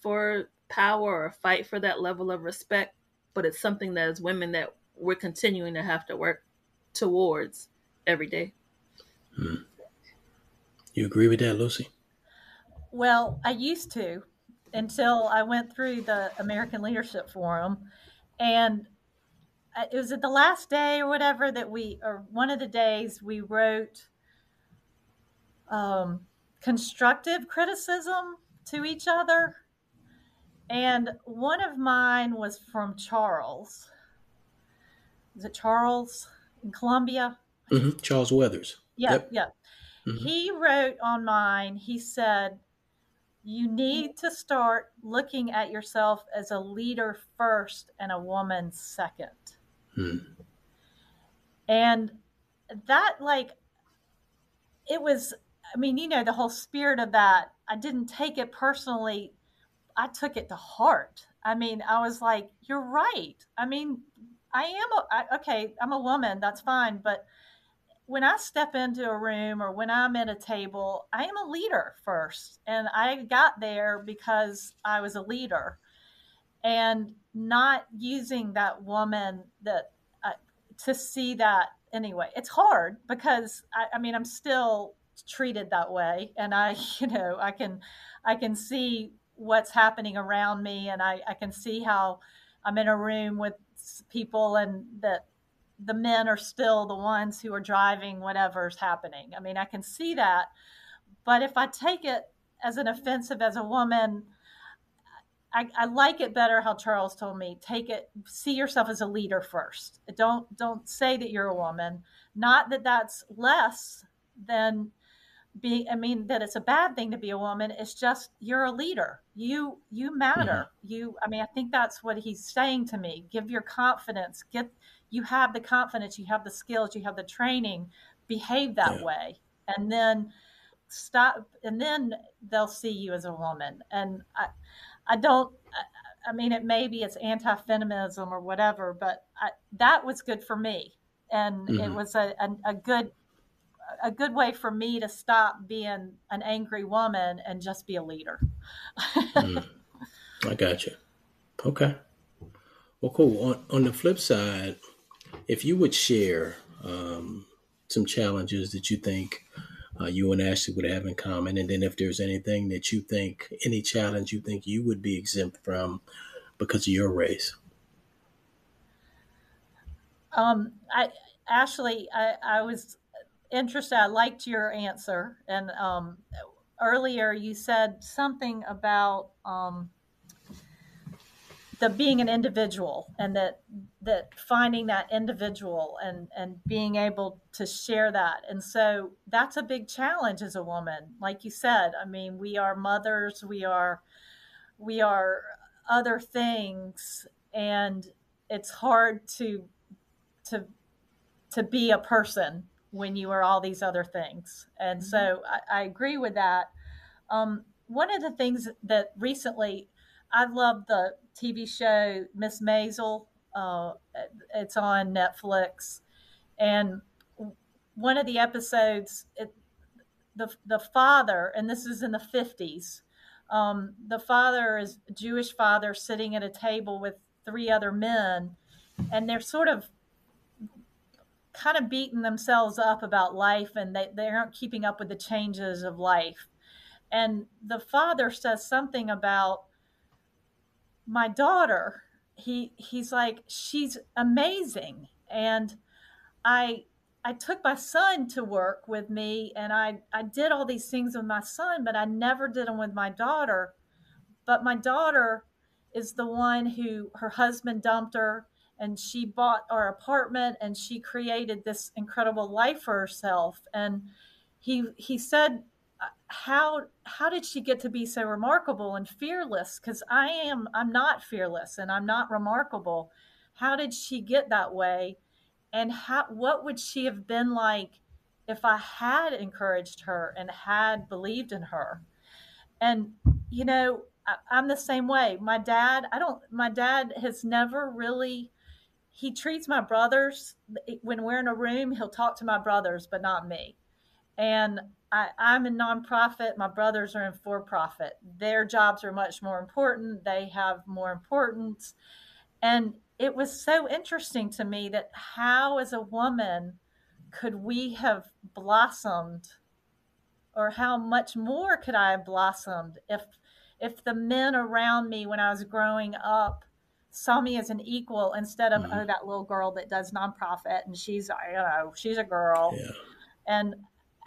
for power or a fight for that level of respect, but it's something that as women that we're continuing to have to work towards every day. Hmm. You agree with that, Lucy? Well, I used to until I went through the American Leadership Forum. And it was at the last day or whatever that we, or one of the days, we wrote um, constructive criticism to each other. And one of mine was from Charles. Is it Charles in Columbia? Mm-hmm. Charles Weathers. Yeah, yep. yeah. Mm-hmm. He wrote on mine, he said, you need to start looking at yourself as a leader first and a woman second. Hmm. And that, like, it was, I mean, you know, the whole spirit of that, I didn't take it personally. I took it to heart. I mean, I was like, you're right. I mean, I am, a, I, okay, I'm a woman, that's fine. But when I step into a room or when I'm at a table, I am a leader first. And I got there because I was a leader and not using that woman that uh, to see that anyway. It's hard because I, I mean, I'm still treated that way. And I, you know, I can, I can see what's happening around me and I, I can see how I'm in a room with people and that the men are still the ones who are driving whatever's happening. I mean, I can see that. But if I take it as an offensive as a woman, I, I, like it better how Charles told me. Take it, see yourself as a leader first. Don't don't say that you're a woman. Not that that's less than being. I mean that it's a bad thing to be a woman. It's just you're a leader. You you matter. Mm-hmm. You. I mean, I think that's what he's saying to me. Give your confidence. Get you have the confidence, you have the skills, you have the training, behave that yeah. way. And then stop and then they'll see you as a woman. And I I don't I mean it maybe it's anti-feminism or whatever, but I, that was good for me. And mm-hmm. it was a, a, a good a good way for me to stop being an angry woman and just be a leader. mm. I got you. Okay. Well, cool. On, on the flip side, if you would share um, some challenges that you think uh, you and Ashley would have in common, and then if there's anything that you think, any challenge you think you would be exempt from because of your race. Um, I Ashley, I, I was interested. I liked your answer, and um, earlier you said something about um, the being an individual and that that finding that individual and and being able to share that. And so that's a big challenge as a woman. Like you said i mean we are mothers we are we are other things and it's hard to to to be a person when you are all these other things. And mm-hmm. so I, I, agree with that. Um, one of the things that recently I love the TV show Miss Maisel. Uh, it's on Netflix, and one of the episodes, it, the the father, and this is in the fifties. Um, the father is a Jewish father sitting at a table with three other men, and they're sort of kind of beating themselves up about life, and they, they aren't keeping up with the changes of life. And the father says something about my daughter he he's like she's amazing. And i i took my son to work with me and i i did all these things with my son but i never did them with my daughter. But my daughter is the one who her husband dumped her and she bought our apartment and she created this incredible life for herself. And he he said how how did she get to be so remarkable and fearless? Because i am i'm not fearless and i'm not remarkable. How did she get that way? And how what would she have been like if i had encouraged her and had believed in her? And you know I, i'm the same way. My dad i don't my dad has never really he treats my brothers when we're in a room he'll talk to my brothers but not me. And I, I'm a nonprofit. My brothers are in for profit. Their jobs are much more important. They have more importance. And it was so interesting to me that how, as a woman, could we have blossomed or how much more could I have blossomed if if the men around me when I was growing up saw me as an equal instead of mm-hmm. oh that little girl that does nonprofit and she's you know she's a girl yeah. and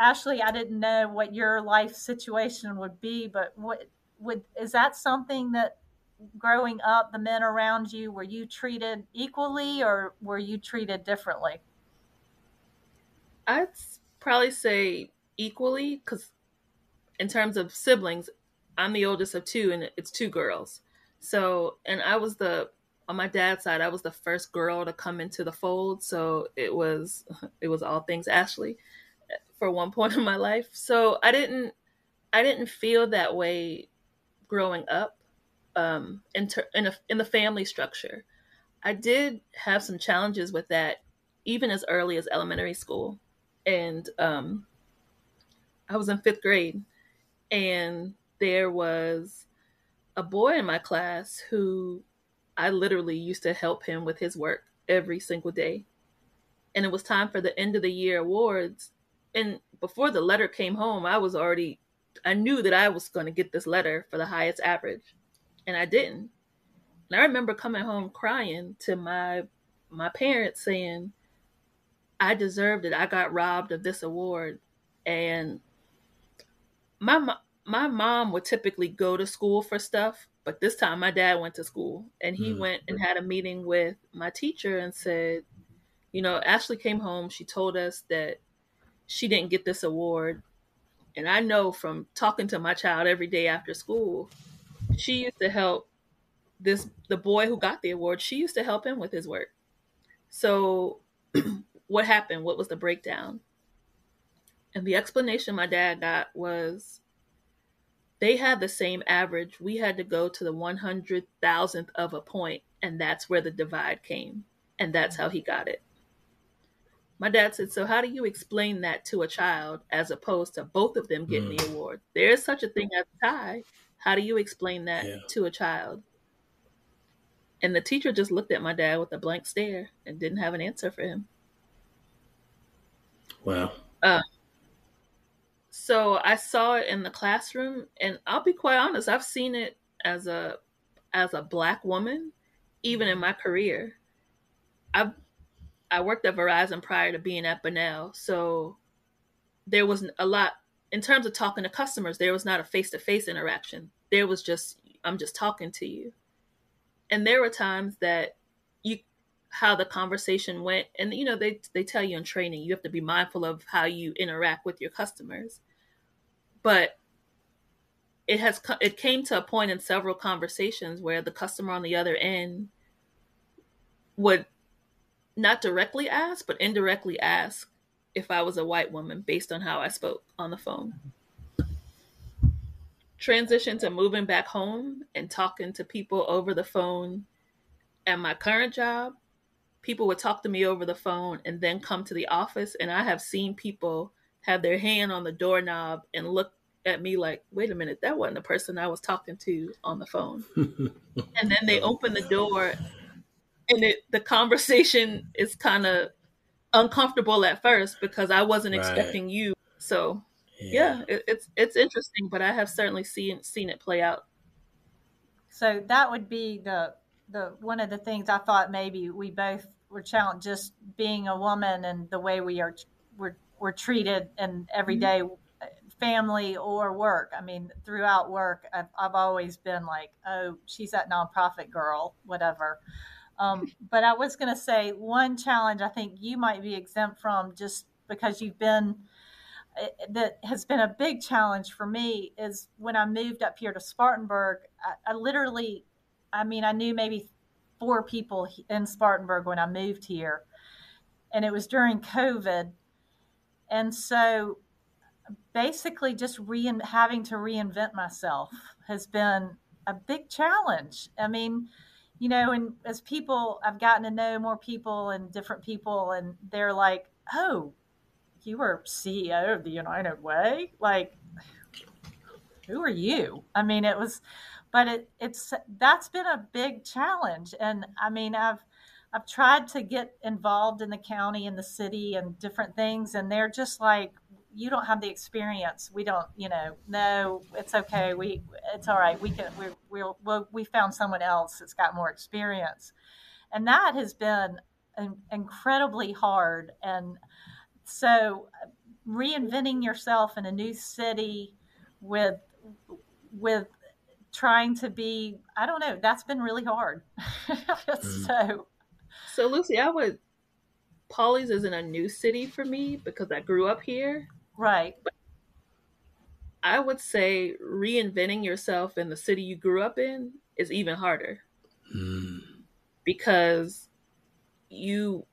Ashley, I didn't know what your life situation would be, but what would is that something that growing up, the men around you, were you treated equally or were you treated differently? I'd probably say equally because, in terms of siblings, I'm the oldest of two, and it's two girls. So, and I was the on my dad's side, I was the first girl to come into the fold. So it was it was all things Ashley for one point in my life. So I didn't I didn't feel that way growing up um, in ter- in, a, in the family structure. I did have some challenges with that even as early as elementary school, and um, I was in fifth grade, and there was a boy in my class who I literally used to help him with his work every single day. And it was time for the end of the year awards and before the letter came home, I was already I knew that I was going to get this letter for the highest average, and I didn't. And I remember coming home crying to my my parents saying, "I deserved it. I got robbed of this award." And my my mom would typically go to school for stuff, but this time my dad went to school and he mm-hmm. went and had a meeting with my teacher and said, "You know, Ashley came home. She told us that she didn't get this award. And I know from talking to my child every day after school, she used to help this the boy who got the award, she used to help him with his work. So what happened? What was the breakdown? And the explanation my dad got was they had the same average. We had to go to the 100,000th of a point, and that's where the divide came. And that's how he got it. My dad said, So, how do you explain that to a child as opposed to both of them getting mm. the award? There is such a thing as a tie. How do you explain that yeah. to a child? And the teacher just looked at my dad with a blank stare and didn't have an answer for him. Wow. Uh, so I saw it in the classroom, and I'll be quite honest, I've seen it as a as a black woman, even in my career. I've I worked at Verizon prior to being at Bunnelle, so there was a lot in terms of talking to customers. There was not a face to face interaction. There was just I'm just talking to you, and there were times that you how the conversation went and you know they they tell you in training you have to be mindful of how you interact with your customers but it has it came to a point in several conversations where the customer on the other end would not directly ask but indirectly ask if I was a white woman based on how I spoke on the phone. Transition to moving back home and talking to people over the phone at my current job. People would talk to me over the phone and then come to the office, and I have seen people have their hand on the doorknob and look at me like, wait a minute, that wasn't the person I was talking to on the phone. and then they open the door and it, the conversation is kind of uncomfortable at first because I wasn't right. expecting you. So yeah, yeah it, it's it's interesting, but I have certainly seen seen it play out. So that would be the the one of the things I thought maybe we both were challenged just being a woman and the way we are we're we're treated in everyday mm-hmm family or work. I mean, throughout work, I've, I've always been like, oh, she's that nonprofit girl, whatever. Um, but I was going to say one challenge I think you might be exempt from just because you've been eh, that has been a big challenge for me is when I moved up here to Spartanburg. I, I literally, I mean, I knew maybe four people in Spartanburg when I moved here, and it was during COVID. And so basically just having to reinvent myself has been a big challenge. I mean, you know, and as people, I've gotten to know more people and different people, and they're like, oh, you were CEO of the United Way? Like, who are you? I mean, it was, but it, it's, that's been a big challenge. And I mean, I've, I've tried to get involved in the county and the city and different things, and they're just like, you don't have the experience. We don't, you know, no, it's okay. We, it's all right. We can, we, we'll, we'll we found someone else that's got more experience. And that has been incredibly hard. And so reinventing yourself in a new city with, with trying to be, I don't know, that's been really hard. mm. So, so Lucy, I would Pawleys isn't a new city for me because I grew up here. Right. But I would say reinventing yourself in the city you grew up in is even harder. Mm. Because you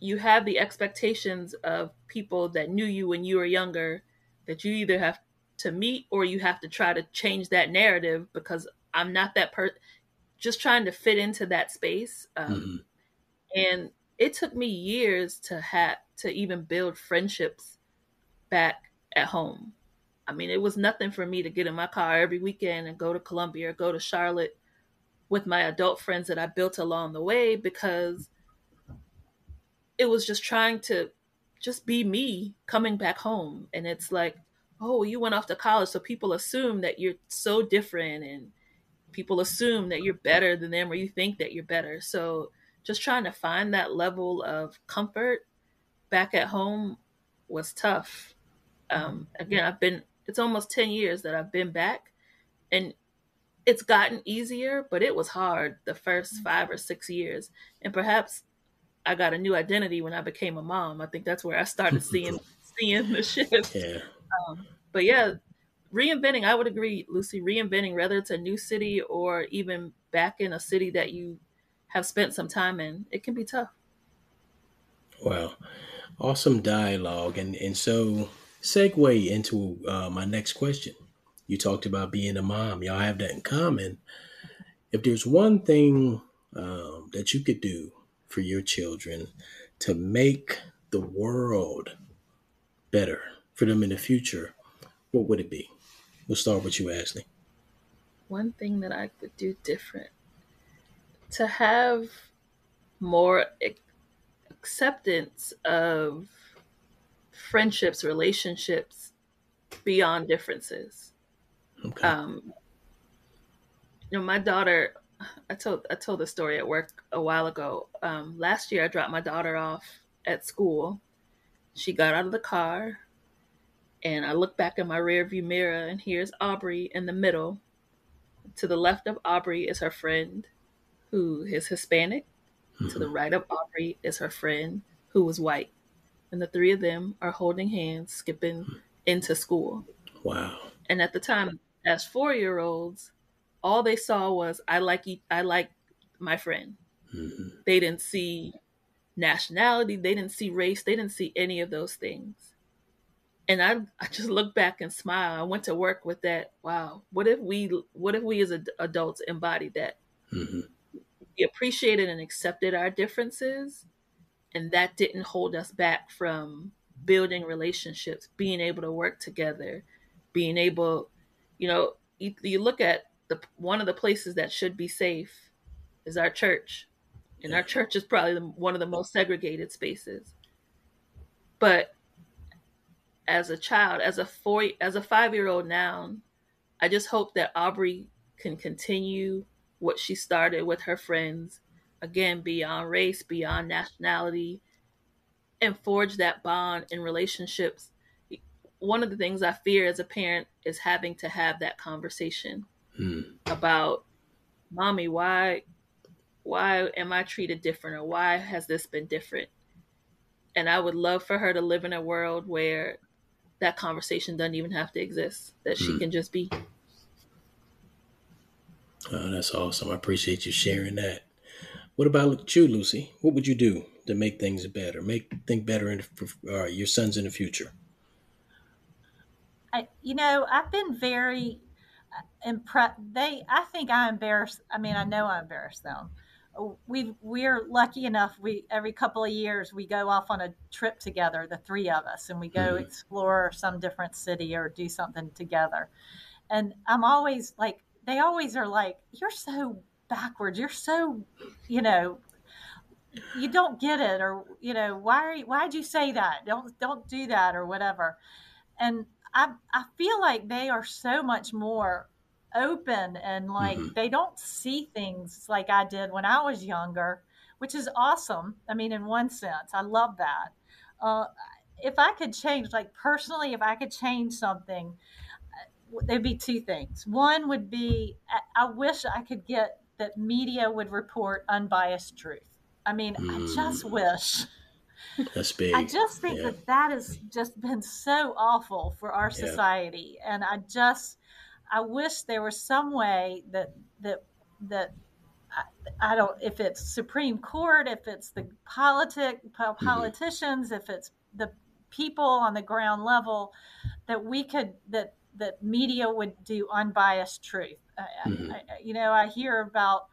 you have the expectations of people that knew you when you were younger that you either have to meet or you have to try to change that narrative because I'm not that person just trying to fit into that space um, mm-hmm. and it took me years to have to even build friendships back at home. I mean, it was nothing for me to get in my car every weekend and go to Columbia or go to Charlotte with my adult friends that I built along the way because it was just trying to just be me coming back home. And it's like, oh, you went off to college. So people assume that you're so different and people assume that you're better than them or you think that you're better. So just trying to find that level of comfort back at home was tough um, again, I've been, it's almost 10 years that I've been back and it's gotten easier, but it was hard the first mm-hmm. five or six years. And perhaps I got a new identity when I became a mom. I think that's where I started seeing, seeing the shift. Yeah. Um, but yeah, reinventing, I would agree, Lucy, reinventing, whether it's a new city or even back in a city that you have spent some time in, it can be tough. Wow. Awesome dialogue. And, and so segue into uh, my next question. You talked about being a mom. Y'all have that in common. If there's one thing um, that you could do for your children to make the world better for them in the future, what would it be? We'll start with you, Ashley. One thing that I could do different to have more acceptance of friendships, relationships beyond differences. Okay. Um, you know, my daughter, I told I told the story at work a while ago. Um, last year, I dropped my daughter off at school. She got out of the car, and I look back in my rearview mirror, and here's Aubrey in the middle. To the left of Aubrey is her friend. who is Hispanic. Mm-hmm. To the mm-hmm. right of Aubrey is her friend who was white. And the three of them are holding hands, skipping into school. Wow. And at the time, as four year olds, all they saw was I like I like my friend. Mm-hmm. They didn't see nationality, they didn't see race, they didn't see any of those things. And I, I just look back and smile. I went to work with that. Wow, what if we what if we as adults embodied that? Mm-hmm. We appreciated and accepted our differences, and that didn't hold us back from building relationships, being able to work together, being able, you know, you, you look at the one of the places that should be safe is our church, and our church is probably the, one of the most segregated spaces. But as a child, as a four, as a five year old now, I just hope that Aubrey can continue what she started with her friends, again beyond race, beyond nationality, and forge that bond in relationships. One of the things I fear as a parent is having to have that conversation hmm. about, mommy, why why am I treated different or why has this been different? And I would love for her to live in a world where that conversation doesn't even have to exist, that she hmm. can just be. Oh, that's awesome. I appreciate you sharing that. What about you, Lucy? What would you do to make things better, make think better in uh, your sons in the future? I, you know, I've been very uh, impressed. They, I think I embarrass. I mean, I know I embarrass them we we're lucky enough we every couple of years we go off on a trip together the three of us and we go mm-hmm. explore some different city or do something together and i'm always like they always are like you're so backwards you're so you know you don't get it or you know why are you, why'd you say that don't don't do that or whatever and i i feel like they are so much more open and like mm-hmm. they don't see things like I did when I was younger, which is awesome. I mean, in one sense, I love that. Uh, if I could change, like personally, if I could change something, uh, there'd be two things. One would be I, I wish I could get that media would report unbiased truth. I mean, mm. I just mm. wish. That's big. I just think yeah. that that has just been so awful for our society, yeah. and I just I wish there was some way that that that I, I don't if it's Supreme Court, if it's the politic mm-hmm. politicians, mm-hmm. if it's the people on the ground level, that we could that that media would do unbiased truth. Mm-hmm. I, I, you know, I hear about.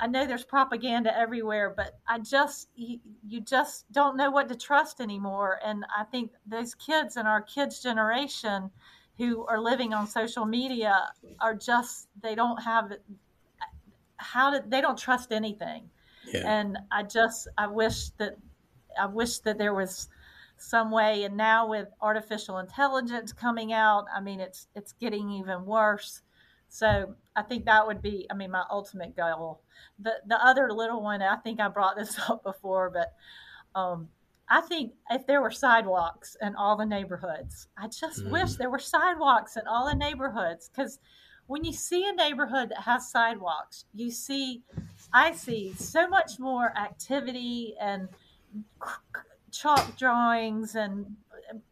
I know there's propaganda everywhere, but I just you, you, just don't know what to trust anymore. And I think those kids in our kids' generation, who are living on social media are just they don't have how did they don't trust anything yeah. and i just i wish that i wish that there was some way and now with artificial intelligence coming out i mean it's it's getting even worse so i think that would be i mean my ultimate goal the the other little one i think i brought this up before but um, I think if there were sidewalks in all the neighborhoods, I just mm. wish there were sidewalks in all the neighborhoods because when you see a neighborhood that has sidewalks, you see, I see so much more activity and chalk drawings and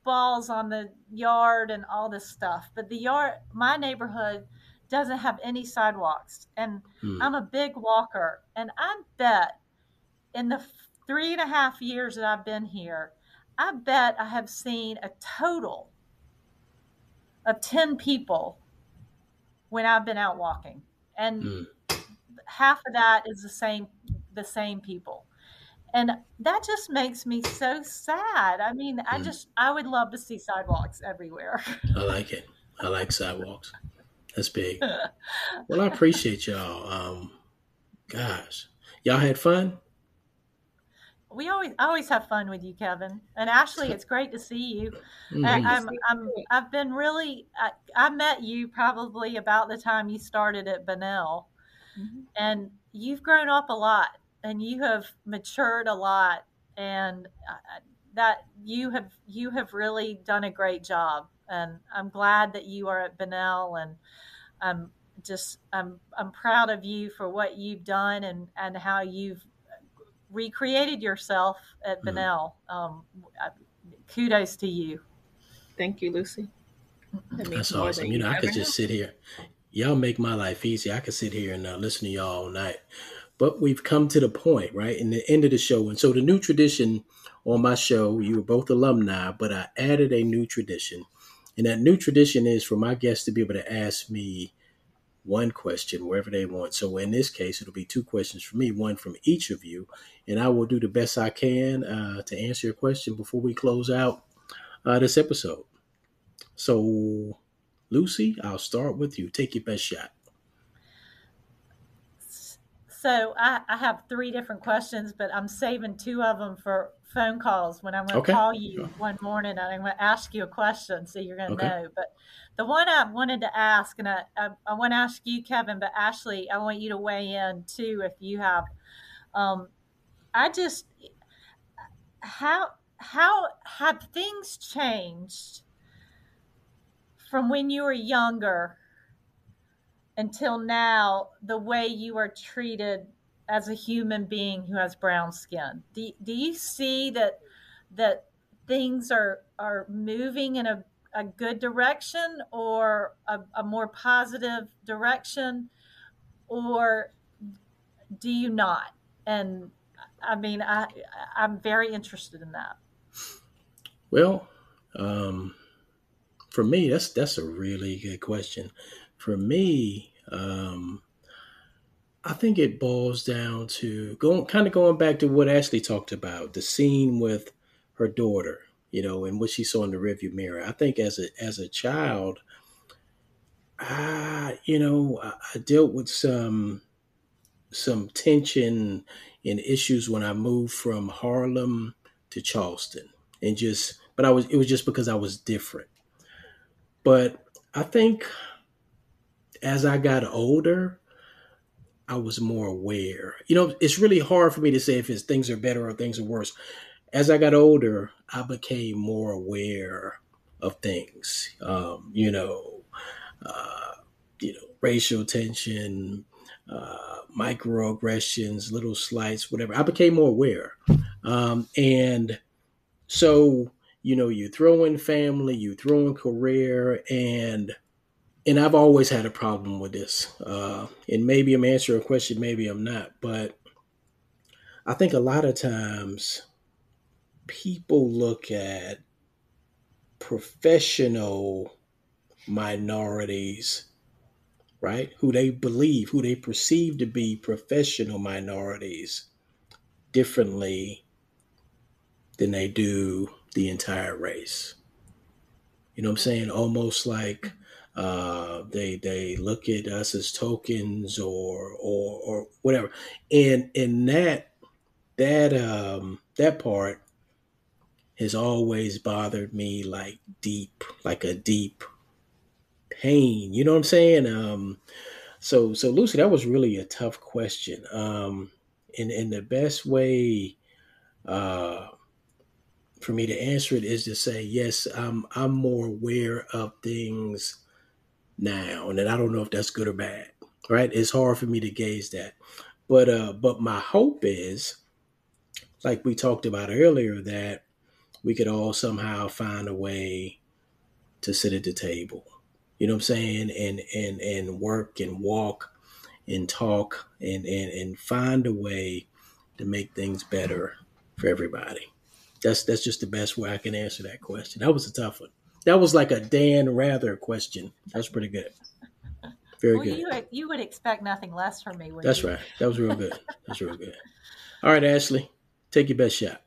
balls on the yard and all this stuff. But the yard, my neighborhood doesn't have any sidewalks. And mm. I'm a big walker. And I bet in the three and a half years that I've been here, I bet I have seen a total of 10 people when I've been out walking. And mm. half of that is the same the same people. And that just makes me so sad. I mean, I hmm. just I would love to see sidewalks everywhere. I like it. I like sidewalks. That's big. well, I appreciate y'all. Um, gosh, y'all had fun we always always have fun with you, Kelvin. And Ashley, it's great to see you. Mm-hmm. I, am I'm I've been really I, I, met you probably about the time you started at Bunnelle, mm-hmm. and you've grown up a lot, and you have matured a lot, and uh, that you have you have really done a great job. And I'm glad that you are at Bunnelle, and I'm just I'm I'm proud of you for what you've done and and how you've recreated yourself at mm-hmm. Bunnelle. Um, kudos to you. Thank you, Lucy. That That's awesome. You know, I could just sit here. Y'all make my life easy. I could sit here and uh, listen to y'all all night. But we've come to the point, right? In the end of the show. And so the new tradition on my show, you were both alumni, but I added a new tradition. And that new tradition is for my guests to be able to ask me one question wherever they want. So in this case, it'll be two questions for me, one from each of you, and I will do the best I can uh, to answer your question before we close out uh, this episode. So, Lucy, I'll start with you. Take your best shot. So I, I have three different questions, but I'm saving two of them for phone calls when I'm going to okay. call you one morning and I'm going to ask you a question, so you're going to okay. know. But the one I wanted to ask, and I, I, I, want to ask you, Kelvin, but Ashley, I want you to weigh in too if you have. Um, I just how how have things changed from when you were younger until now? The way you are treated as a human being who has brown skin. Do, do you see that that things are are moving in a, a good direction or a, a more positive direction or do you not? And I mean, I I'm very interested in that. Well, um, for me, that's that's a really good question. For me, um, I think it boils down to going kind of going back to what Ashley talked about the scene with her daughter, you know, and what she saw in the rearview mirror. I think as a as a child, I you know I, I dealt with some some tension and issues when I moved from Harlem to Charleston, and just but I was it was just because I was different. But I think as I got older, I was more aware. You know, it's really hard for me to say if it's things are better or things are worse. As I got older, I became more aware of things. Um, you know, uh, you know, racial tension, uh, microaggressions, little slights, whatever. I became more aware, um, and so you know, you throw in family, you throw in career, and and I've always had a problem with this. Uh, and maybe I'm answering a question, maybe I'm not, but I think a lot of times people look at professional minorities, right? Who they believe, who they perceive to be professional minorities differently than they do the entire race. You know what I'm saying? Almost like uh, they they look at us as tokens or or or whatever. And in that that um that part has always bothered me like deep, like a deep pain. You know what I'm saying? Um so so Lucy, that was really a tough question. Um in in the best way uh for me to answer it is to say yes, I'm I'm more aware of things now. And I don't know if that's good or bad, right? It's hard for me to gauge that. But uh, but my hope is, like we talked about earlier, that we could all somehow find a way to sit at the table. You know what I'm saying? And and and work and walk and talk and and, and find a way to make things better for everybody. That's that's just the best way I can answer that question. That was a tough one. That was like a Dan Rather question. That's pretty good. Very well, good. You, you would expect nothing less from me. That's you? right. That was real good. That's real good. All right, Ashley, take your best shot.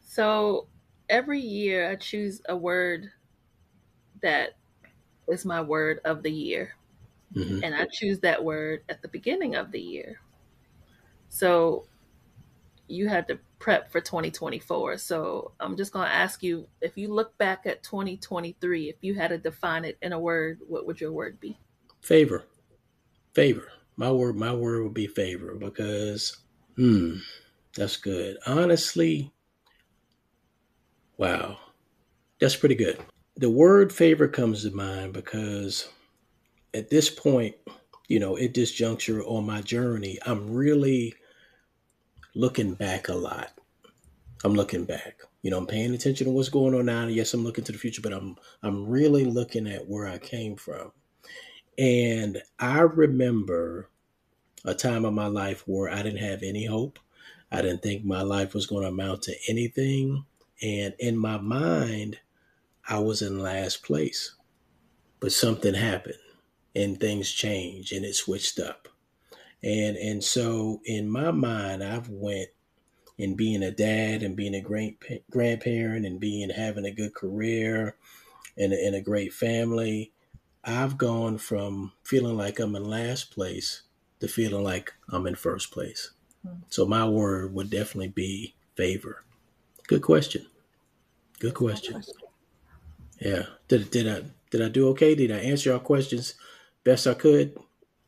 So every year I choose a word that is my word of the year. Mm-hmm. And I choose that word at the beginning of the year. So you had to prep for 2024. So I'm just going to ask you if you look back at 2023, if you had to define it in a word, what would your word be? Favor. Favor. My word, my word would be favor because, hmm, that's good. Honestly, wow, that's pretty good. The word favor comes to mind because at this point, you know, at this juncture on my journey, I'm really looking back a lot. I'm looking back. You know, I'm paying attention to what's going on now. Yes, I'm looking to the future, but I'm I'm really looking at where I came from. And I remember a time of my life where I didn't have any hope. I didn't think my life was going to amount to anything. And in my mind, I was in last place. But something happened and things changed and it switched up. And and so in my mind, I've went in being a dad and being a great grandparent and being having a good career and, and a great family. I've gone from feeling like I'm in last place to feeling like I'm in first place. Hmm. So my word would definitely be favor. Good question. Good question. Yeah. Did did I did I do okay? Did I answer your questions best I could?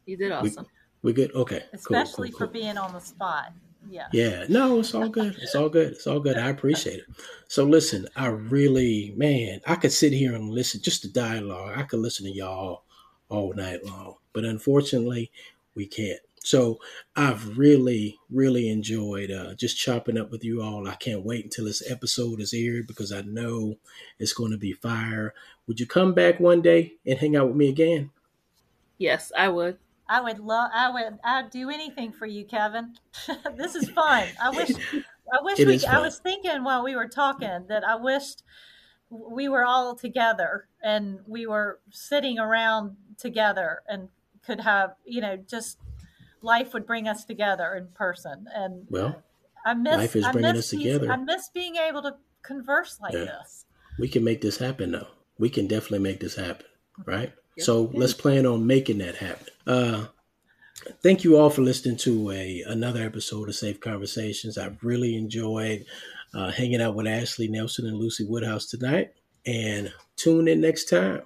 You did awesome. We, we good? Okay. Especially cool, cool, cool. for being on the spot. Yeah. Yeah. No, it's all good. It's all good. It's all good. I appreciate it. So listen, I really, man, I could sit here and listen just to dialogue. I could listen to y'all all night long. But unfortunately, we can't. So I've really, really enjoyed uh, just chopping up with you all. I can't wait until this episode is aired because I know it's going to be fire. Would you come back one day and hang out with me again? Yes, I would. I would love. I would. I'd do anything for you, Kelvin. this is fun. I wish. I wish we. I was thinking while we were talking that I wished we were all together and we were sitting around together and could have you know just life would bring us together in person and well i miss life is bringing us these, together i miss being able to converse like yeah. this we can make this happen though we can definitely make this happen right yep. so let's plan on making that happen. Uh thank you all for listening to a another episode of safe conversations. I really enjoyed uh, hanging out with ashley nelson and lucy woodhouse tonight and tune in next time.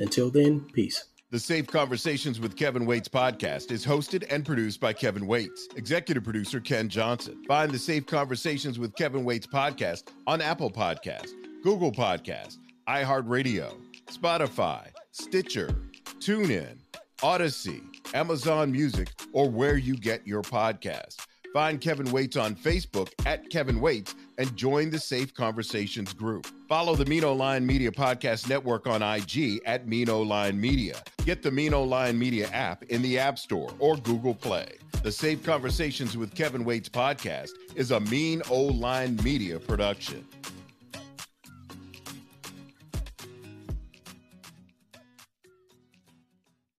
Until then peace. The Safe Conversations with Kelvin Waits podcast is hosted and produced by Kelvin Waits, executive producer Ken Johnson. Find the Safe Conversations with Kevin Waits podcast on Apple Podcast, Google Podcast, iHeartRadio, Spotify, Stitcher, TuneIn, Odyssey, Amazon Music, or where you get your podcast. Find Kelvin Waits on Facebook at Kelvin Waits and join the Safe Conversations group. Follow the Mino Line Media Podcast Network on IG at Mino Line Media. Get the Mino Line Media app in the App Store or Google Play. The Safe Conversations with Kelvin Waits podcast is a Mino Line Media production.